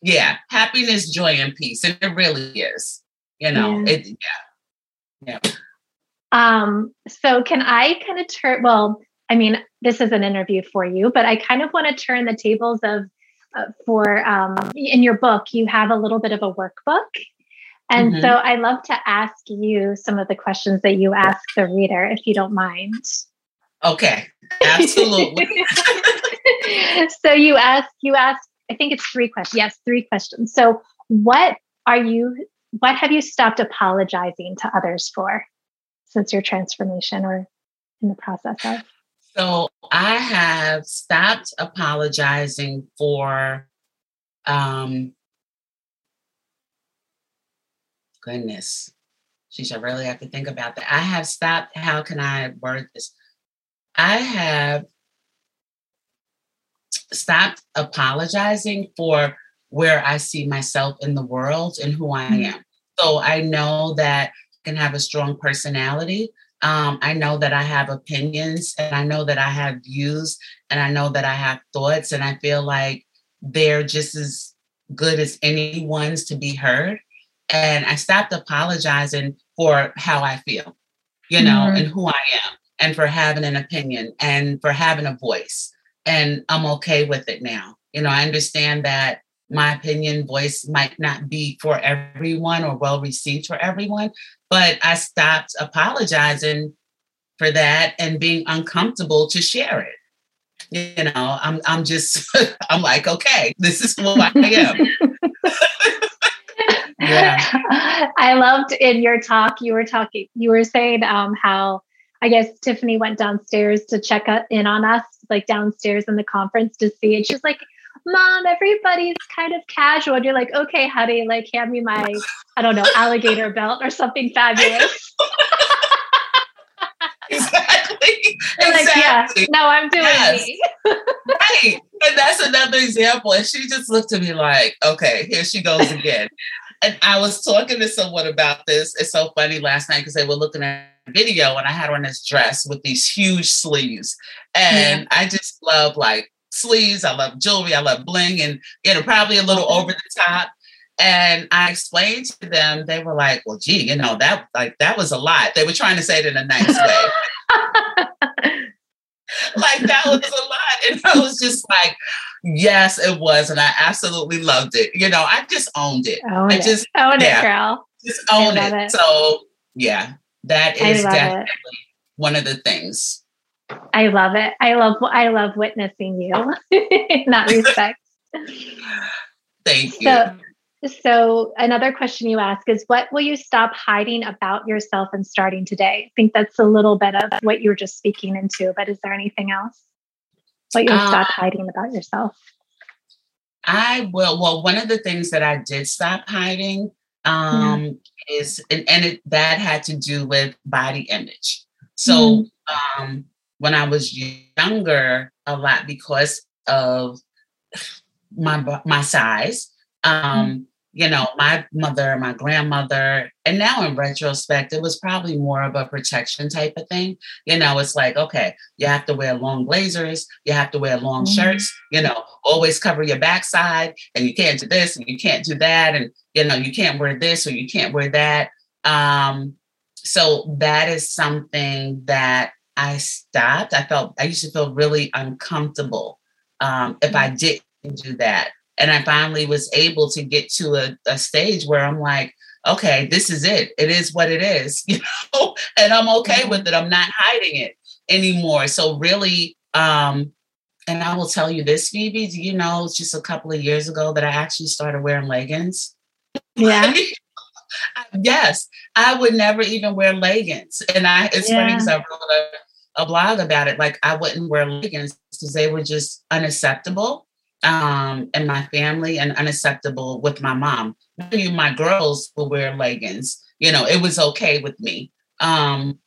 yeah happiness joy and peace and it really is you know yeah. it yeah. Yeah. Um so can i kind of turn well i mean this is an interview for you but i kind of want to turn the tables of for um, in your book, you have a little bit of a workbook. And mm-hmm. so I love to ask you some of the questions that you ask the reader, if you don't mind. Okay, absolutely. so you ask, you ask, I think it's three questions. Yes, three questions. So what are you, what have you stopped apologizing to others for since your transformation or in the process of? So I have stopped apologizing for um goodness. She should really have to think about that. I have stopped, how can I word this? I have stopped apologizing for where I see myself in the world and who I mm-hmm. am. So I know that I can have a strong personality, um, I know that I have opinions and I know that I have views and I know that I have thoughts, and I feel like they're just as good as anyone's to be heard. And I stopped apologizing for how I feel, you know, mm-hmm. and who I am, and for having an opinion and for having a voice. And I'm okay with it now. You know, I understand that my opinion voice might not be for everyone or well received for everyone but i stopped apologizing for that and being uncomfortable to share it you know i'm i'm just i'm like okay this is who i am yeah i loved in your talk you were talking you were saying um how I guess Tiffany went downstairs to check in on us, like downstairs in the conference to see. And she's like, mom, everybody's kind of casual. And you're like, okay, honey, like hand me my, I don't know, alligator belt or something fabulous. exactly. exactly. Like, yeah, no, I'm doing yes. me. right. And that's another example. And she just looked at me like, okay, here she goes again. and I was talking to someone about this. It's so funny last night because they were looking at video and I had on this dress with these huge sleeves. And yeah. I just love like sleeves. I love jewelry. I love bling and, you know, probably a little mm-hmm. over the top. And I explained to them, they were like, well, gee, you know, that like that was a lot. They were trying to say it in a nice way. like that was a lot. And I was just like, yes, it was. And I absolutely loved it. You know, I just owned it. Own I it. just own yeah, it, girl. Just own it. it. So yeah, that is definitely it. one of the things. I love it. I love I love witnessing you in that respect. Thank you. So, so another question you ask is what will you stop hiding about yourself and starting today? I think that's a little bit of what you were just speaking into, but is there anything else? What you'll uh, stop hiding about yourself? I will. Well, one of the things that I did stop hiding um, is, and, and it, that had to do with body image. So mm. um, when I was younger, a lot because of my my size. Um, mm you know, my mother, my grandmother, and now in retrospect, it was probably more of a protection type of thing. You know, it's like, okay, you have to wear long blazers, you have to wear long mm-hmm. shirts, you know, always cover your backside, and you can't do this and you can't do that, and you know, you can't wear this or you can't wear that. Um, so that is something that I stopped. I felt I used to feel really uncomfortable um, if I mm-hmm. didn't do that. And I finally was able to get to a, a stage where I'm like, okay, this is it. It is what it is, you know, and I'm okay mm-hmm. with it. I'm not hiding it anymore. So really, um, and I will tell you this, Phoebe, do you know it's just a couple of years ago that I actually started wearing leggings? Yeah. yes, I would never even wear leggings. And I it's yeah. funny because I wrote a, a blog about it. Like I wouldn't wear leggings because they were just unacceptable um, and my family and unacceptable with my mom. My girls will wear leggings. You know, it was okay with me. Um,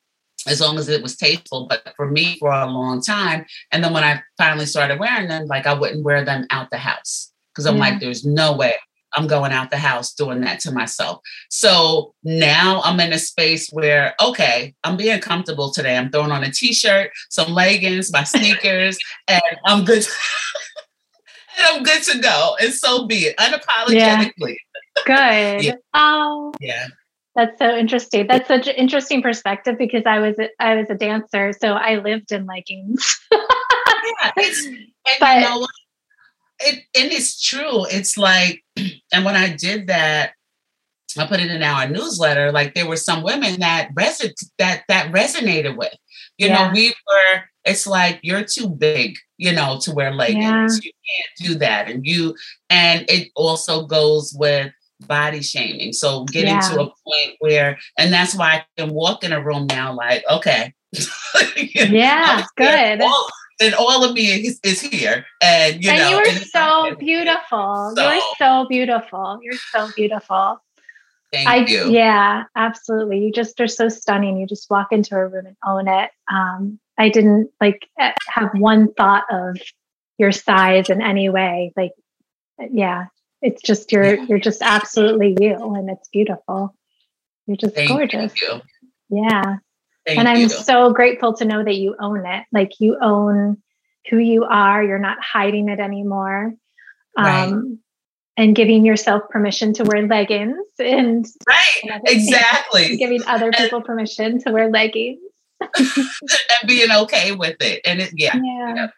as long as it was tasteful, but for me for a long time. And then when I finally started wearing them, like I wouldn't wear them out the house because I'm yeah. like, there's no way I'm going out the house doing that to myself. So now I'm in a space where, okay, I'm being comfortable today. I'm throwing on a t-shirt, some leggings, my sneakers, and I'm good. And I'm good to go. And so be it, unapologetically. Yeah. Good. yeah. Oh, yeah. That's so interesting. That's such an interesting perspective because I was a, I was a dancer, so I lived in leggings. yeah, but, you know? It, and it's true. It's like, and when I did that, I put it in our newsletter. Like there were some women that reson- that that resonated with. You yeah. know, we were. It's like you're too big you know, to wear leggings. Yeah. You can't do that. And you, and it also goes with body shaming. So getting yeah. to a point where, and that's why I can walk in a room now like, okay. yeah, good. All, and all of me is, is here. And you and know, you are so beautiful. So, you're so beautiful. You're so beautiful. Thank I, you. Yeah, absolutely. You just are so stunning. You just walk into a room and own it. Um, I didn't like eh, have one thought of your size in any way. Like, yeah, it's just you're yeah. you're just absolutely you, and it's beautiful. You're just Thank gorgeous. You. Yeah, Thank and I'm you. so grateful to know that you own it. Like you own who you are. You're not hiding it anymore. Right. Um, and giving yourself permission to wear leggings and right exactly giving other people permission to wear leggings and being okay with it. And it, yeah, yeah.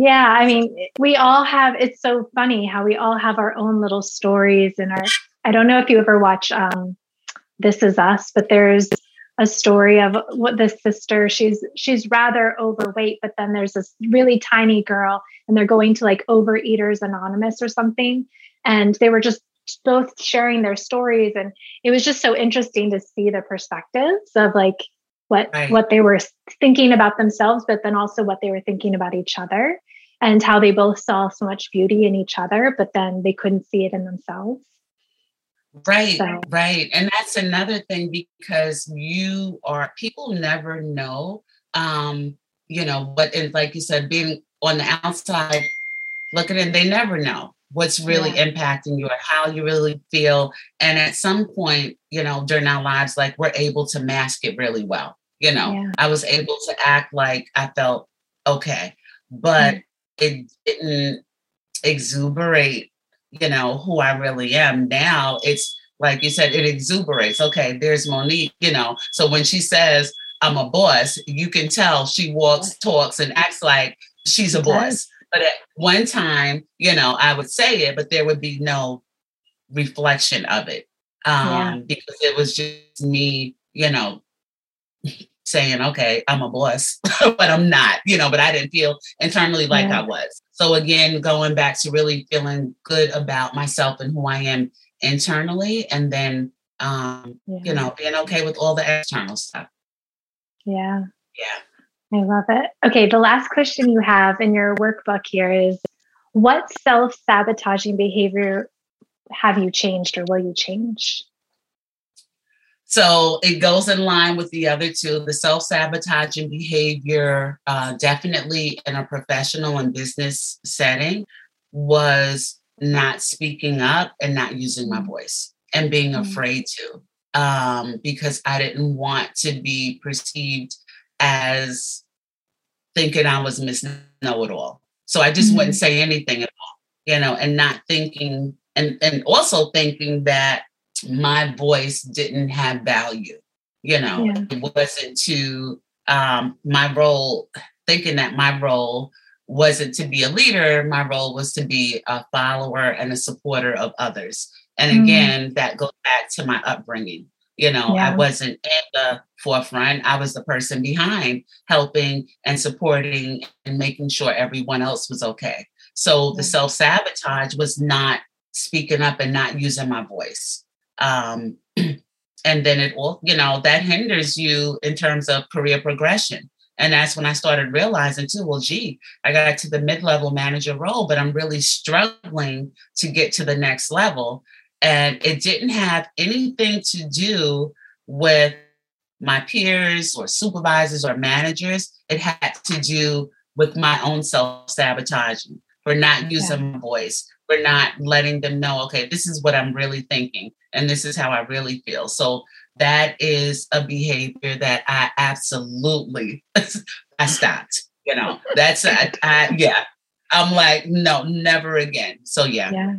Yeah, I mean, we all have. It's so funny how we all have our own little stories and our. I don't know if you ever watch um, This Is Us, but there's a story of what this sister. She's she's rather overweight, but then there's this really tiny girl, and they're going to like Overeaters Anonymous or something, and they were just both sharing their stories, and it was just so interesting to see the perspectives of like what right. what they were thinking about themselves but then also what they were thinking about each other and how they both saw so much beauty in each other but then they couldn't see it in themselves right so. right and that's another thing because you are people never know um you know but and like you said being on the outside looking in they never know what's really yeah. impacting you or how you really feel and at some point you know during our lives like we're able to mask it really well you know yeah. i was able to act like i felt okay but mm-hmm. it didn't exuberate you know who i really am now it's like you said it exuberates okay there's monique you know so when she says i'm a boss you can tell she walks talks and acts like she's a boss but at one time you know i would say it but there would be no reflection of it um yeah. because it was just me you know saying, okay, I'm a boss, but I'm not, you know, but I didn't feel internally like yeah. I was. So again, going back to really feeling good about myself and who I am internally, and then, um, yeah. you know, being okay with all the external stuff. Yeah. Yeah. I love it. Okay. The last question you have in your workbook here is what self sabotaging behavior have you changed or will you change? So it goes in line with the other two. The self sabotaging behavior, uh, definitely in a professional and business setting, was not speaking up and not using my voice and being mm-hmm. afraid to um, because I didn't want to be perceived as thinking I was Miss Know It All. So I just mm-hmm. wouldn't say anything at all, you know, and not thinking, and, and also thinking that my voice didn't have value, you know, yeah. it wasn't to um, my role, thinking that my role wasn't to be a leader, my role was to be a follower and a supporter of others. And mm-hmm. again, mm-hmm. that goes back to my upbringing. You know, yeah. I wasn't in the forefront. I was the person behind helping and supporting and making sure everyone else was okay. So the self sabotage was not speaking up and not using my voice. Um, and then it will, you know, that hinders you in terms of career progression. And that's when I started realizing too, well, gee, I got to the mid level manager role, but I'm really struggling to get to the next level. And it didn't have anything to do with my peers or supervisors or managers. It had to do with my own self sabotaging for not using yeah. my voice, for not letting them know, okay, this is what I'm really thinking and this is how I really feel. So that is a behavior that I absolutely I stopped. You know, that's I, I yeah. I'm like, no, never again. So yeah. Yeah.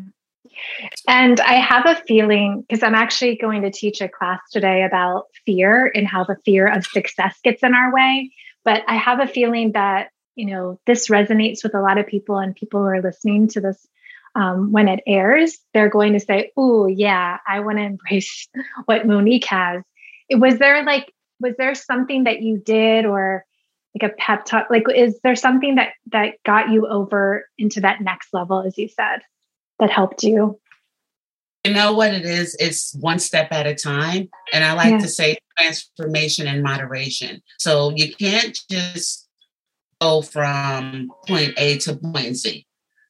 And I have a feeling because I'm actually going to teach a class today about fear and how the fear of success gets in our way. But I have a feeling that, you know, this resonates with a lot of people and people who are listening to this um, when it airs, they're going to say, Oh, yeah, I want to embrace what Monique has. Was there like, was there something that you did or like a pep talk? Like, is there something that that got you over into that next level, as you said? that helped you? You know what it is? It's one step at a time. And I like yeah. to say transformation and moderation. So you can't just go from point A to point Z.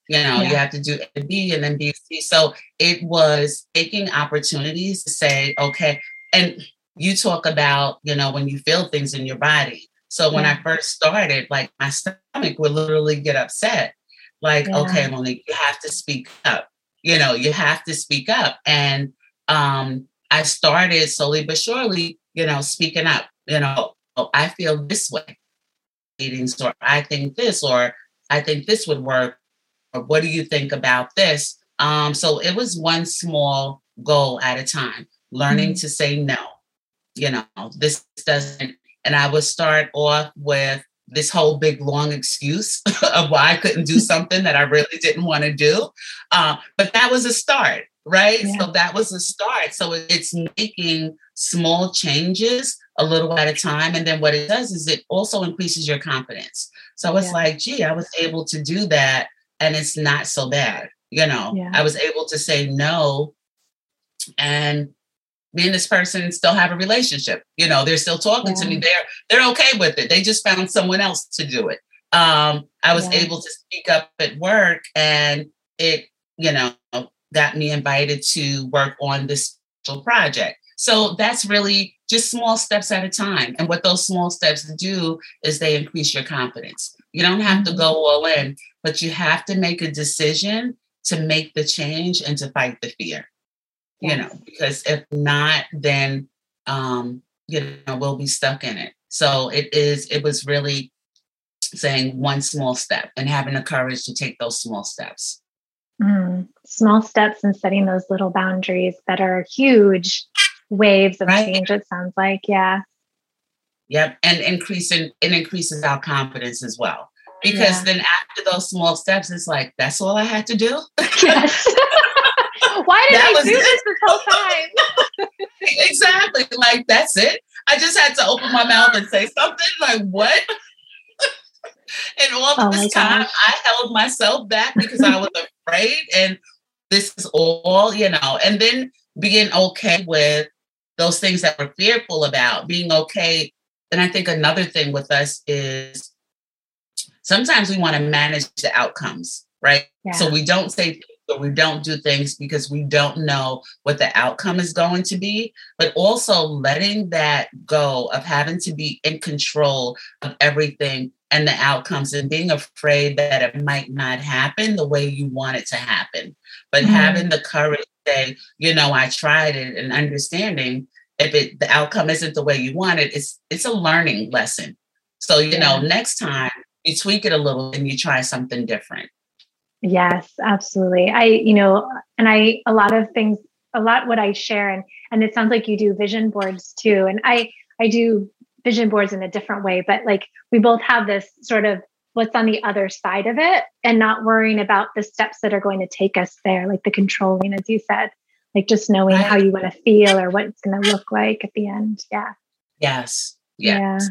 You know, yeah. you have to do A B and then B C. So it was taking opportunities to say, okay, and you talk about, you know, when you feel things in your body. So when yeah. I first started, like my stomach would literally get upset like, yeah. okay, Monique, you have to speak up. You know, you have to speak up. And um, I started slowly but surely, you know, speaking up. You know, oh, I feel this way. Meetings, or I think this, or I think this would work, or what do you think about this? Um, so it was one small goal at a time, learning mm-hmm. to say no. You know, this doesn't, and I would start off with this whole big long excuse of why I couldn't do something that I really didn't want to do. Uh, but that was a start, right? Yeah. So that was a start. So it's making small changes a little at a time. And then what it does is it also increases your confidence. So it's yeah. like, gee, I was able to do that and it's not so bad. You know, yeah. I was able to say no and me and this person still have a relationship. You know, they're still talking yeah. to me. They're they're okay with it. They just found someone else to do it. Um, I was yeah. able to speak up at work, and it, you know, got me invited to work on this project. So that's really just small steps at a time. And what those small steps do is they increase your confidence. You don't have to mm-hmm. go all in, but you have to make a decision to make the change and to fight the fear you know, because if not, then um, you know, we'll be stuck in it. So it is, it was really saying one small step and having the courage to take those small steps. Mm, small steps and setting those little boundaries that are huge waves of right. change, it sounds like. Yeah. Yep. And increasing it increases our confidence as well. Because yeah. then after those small steps, it's like, that's all I had to do. Yes. Why did that I do it. this this whole time? exactly. Like that's it. I just had to open my mouth and say something. Like what? and all oh this time, gosh. I held myself back because I was afraid. And this is all, you know. And then being okay with those things that we're fearful about, being okay. And I think another thing with us is sometimes we want to manage the outcomes right? Yeah. So we don't say but we don't do things because we don't know what the outcome is going to be, but also letting that go of having to be in control of everything and the outcomes and being afraid that it might not happen the way you want it to happen. But mm-hmm. having the courage to say, you know, I tried it and understanding if it the outcome isn't the way you want it, it's it's a learning lesson. So, you yeah. know, next time you tweak it a little and you try something different. Yes, absolutely. I, you know, and I, a lot of things, a lot what I share, and and it sounds like you do vision boards too. And I, I do vision boards in a different way, but like we both have this sort of what's on the other side of it, and not worrying about the steps that are going to take us there, like the controlling, as you said, like just knowing how you want to feel or what it's going to look like at the end. Yeah. Yes. yes. Yeah.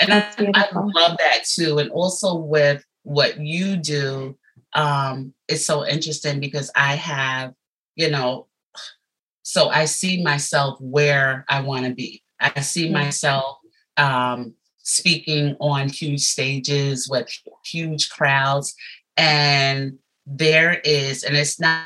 And I, I love that too. And also with what you do um, it's so interesting because I have, you know, so I see myself where I want to be. I see mm-hmm. myself um, speaking on huge stages with huge crowds. And there is, and it's not,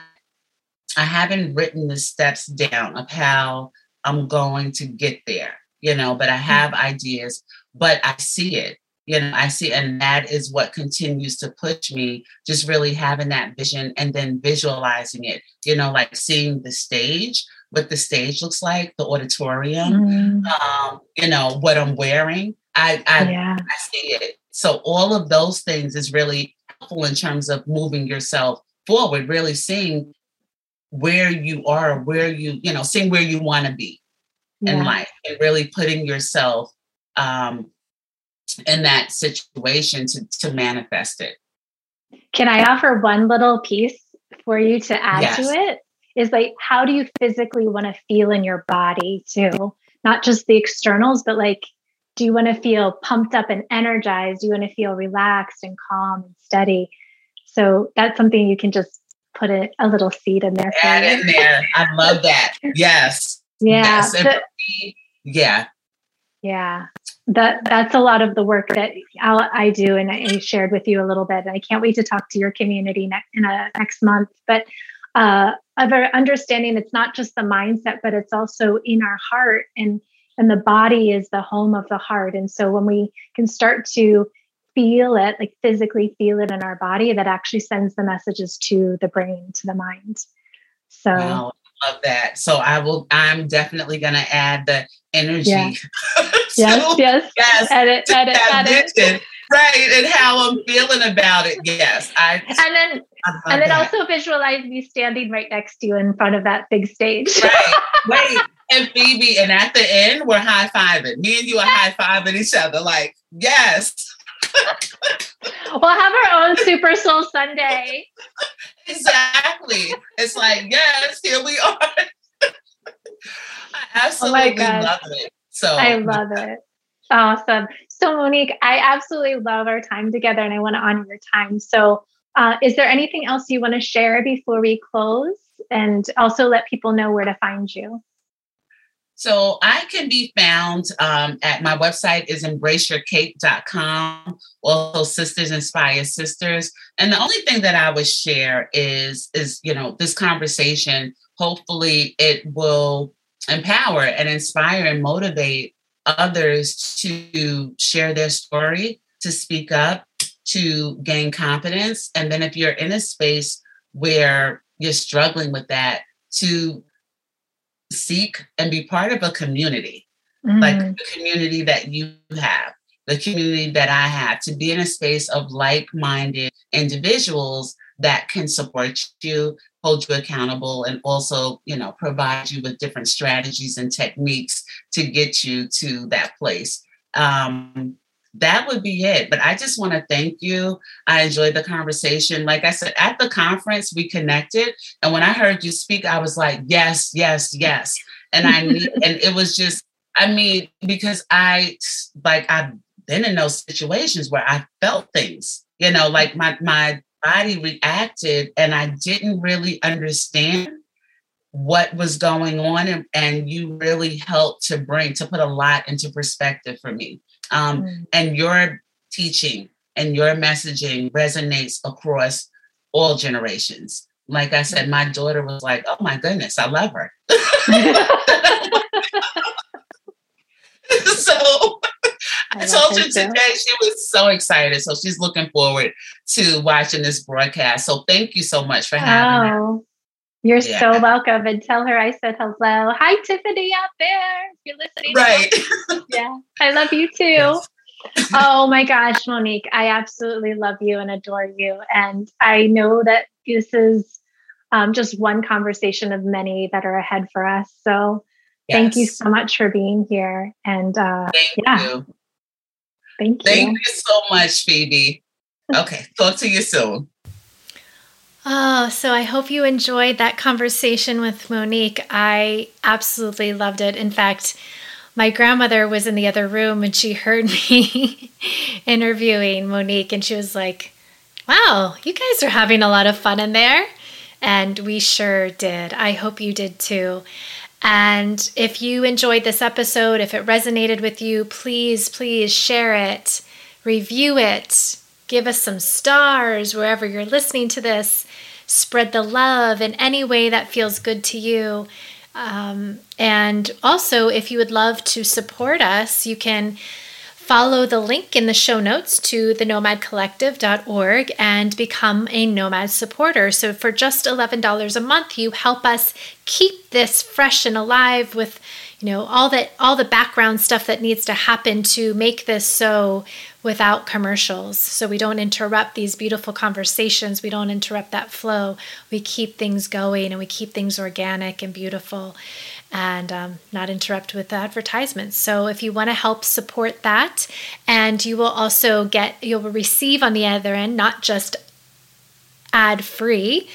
I haven't written the steps down of how I'm going to get there, you know, but I have mm-hmm. ideas, but I see it you know i see and that is what continues to push me just really having that vision and then visualizing it you know like seeing the stage what the stage looks like the auditorium mm. um, you know what i'm wearing i I, yeah. I see it so all of those things is really helpful in terms of moving yourself forward really seeing where you are where you you know seeing where you want to be yeah. in life and really putting yourself um, in that situation to, to manifest it. Can I offer one little piece for you to add yes. to it? Is like, how do you physically want to feel in your body too? Not just the externals, but like, do you want to feel pumped up and energized? Do you want to feel relaxed and calm and steady? So that's something you can just put a, a little seed in there. Add in there. I love that. Yes. Yeah. Yes. Me, yeah. Yeah that that's a lot of the work that I'll, i do and I shared with you a little bit. I can't wait to talk to your community ne- in a next month. But uh, of understanding it's not just the mindset, but it's also in our heart and and the body is the home of the heart. And so when we can start to feel it, like physically feel it in our body, that actually sends the messages to the brain, to the mind. So. Wow love that. So I will. I'm definitely going to add the energy. Yeah. yes, yes, yes. Edit, edit, edit. Right, and how I'm feeling about it. Yes, I. And then, and then that. also visualize me standing right next to you in front of that big stage. Right. Wait, and Phoebe, and at the end, we're high fiving. Me and you are high fiving each other. Like, yes. we'll have our own Super Soul Sunday. exactly. It's like, yes, here we are. I absolutely oh love it. So I love it. Awesome. So, Monique, I absolutely love our time together and I want to honor your time. So, uh, is there anything else you want to share before we close? And also let people know where to find you. So I can be found um, at my website is embraceyourcake.com. Also Sisters Inspire Sisters. And the only thing that I would share is, is, you know, this conversation, hopefully it will empower and inspire and motivate others to share their story, to speak up, to gain confidence. And then if you're in a space where you're struggling with that, to seek and be part of a community, mm-hmm. like the community that you have, the community that I have, to be in a space of like minded individuals that can support you, hold you accountable, and also, you know, provide you with different strategies and techniques to get you to that place. Um, that would be it. But I just want to thank you. I enjoyed the conversation. Like I said, at the conference, we connected. And when I heard you speak, I was like, yes, yes, yes. And I need, and it was just, I mean, because I like I've been in those situations where I felt things, you know, like my my body reacted and I didn't really understand what was going on and, and you really helped to bring to put a lot into perspective for me um, mm. and your teaching and your messaging resonates across all generations. Like I said, my daughter was like, "Oh my goodness, I love her." so I, told you today she was so excited. So she's looking forward to watching this broadcast. So thank you so much for having oh, her. You're yeah. so welcome. And tell her I said hello. Hi, Tiffany out there. If you're listening. Right. yeah. I love you too. Yes. oh my gosh, Monique. I absolutely love you and adore you. And I know that this is um, just one conversation of many that are ahead for us. So yes. thank you so much for being here. And uh, thank yeah. you. Thank you. Thank you so much, Phoebe. Okay, talk to you soon. Oh, so I hope you enjoyed that conversation with Monique. I absolutely loved it. In fact, my grandmother was in the other room and she heard me interviewing Monique, and she was like, Wow, you guys are having a lot of fun in there. And we sure did. I hope you did too. And if you enjoyed this episode, if it resonated with you, please, please share it, review it, give us some stars wherever you're listening to this. Spread the love in any way that feels good to you. Um, and also, if you would love to support us, you can follow the link in the show notes to the nomadcollective.org and become a nomad supporter. So for just $11 a month, you help us keep this fresh and alive with you know all that all the background stuff that needs to happen to make this so without commercials. So we don't interrupt these beautiful conversations. We don't interrupt that flow. We keep things going and we keep things organic and beautiful and um, not interrupt with advertisements. So if you want to help support that and you will also get you'll receive on the other end not just ad free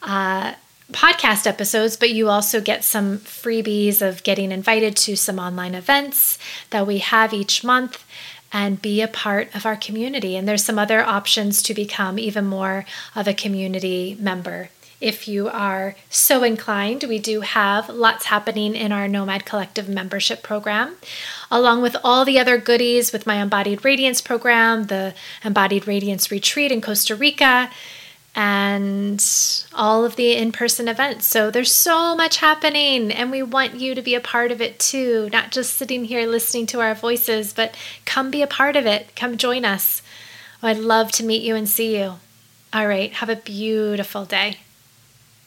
uh, podcast episodes, but you also get some freebies of getting invited to some online events that we have each month and be a part of our community. And there's some other options to become even more of a community member. If you are so inclined, we do have lots happening in our Nomad Collective membership program, along with all the other goodies with my Embodied Radiance program, the Embodied Radiance Retreat in Costa Rica, and all of the in person events. So there's so much happening, and we want you to be a part of it too, not just sitting here listening to our voices, but come be a part of it. Come join us. Oh, I'd love to meet you and see you. All right, have a beautiful day.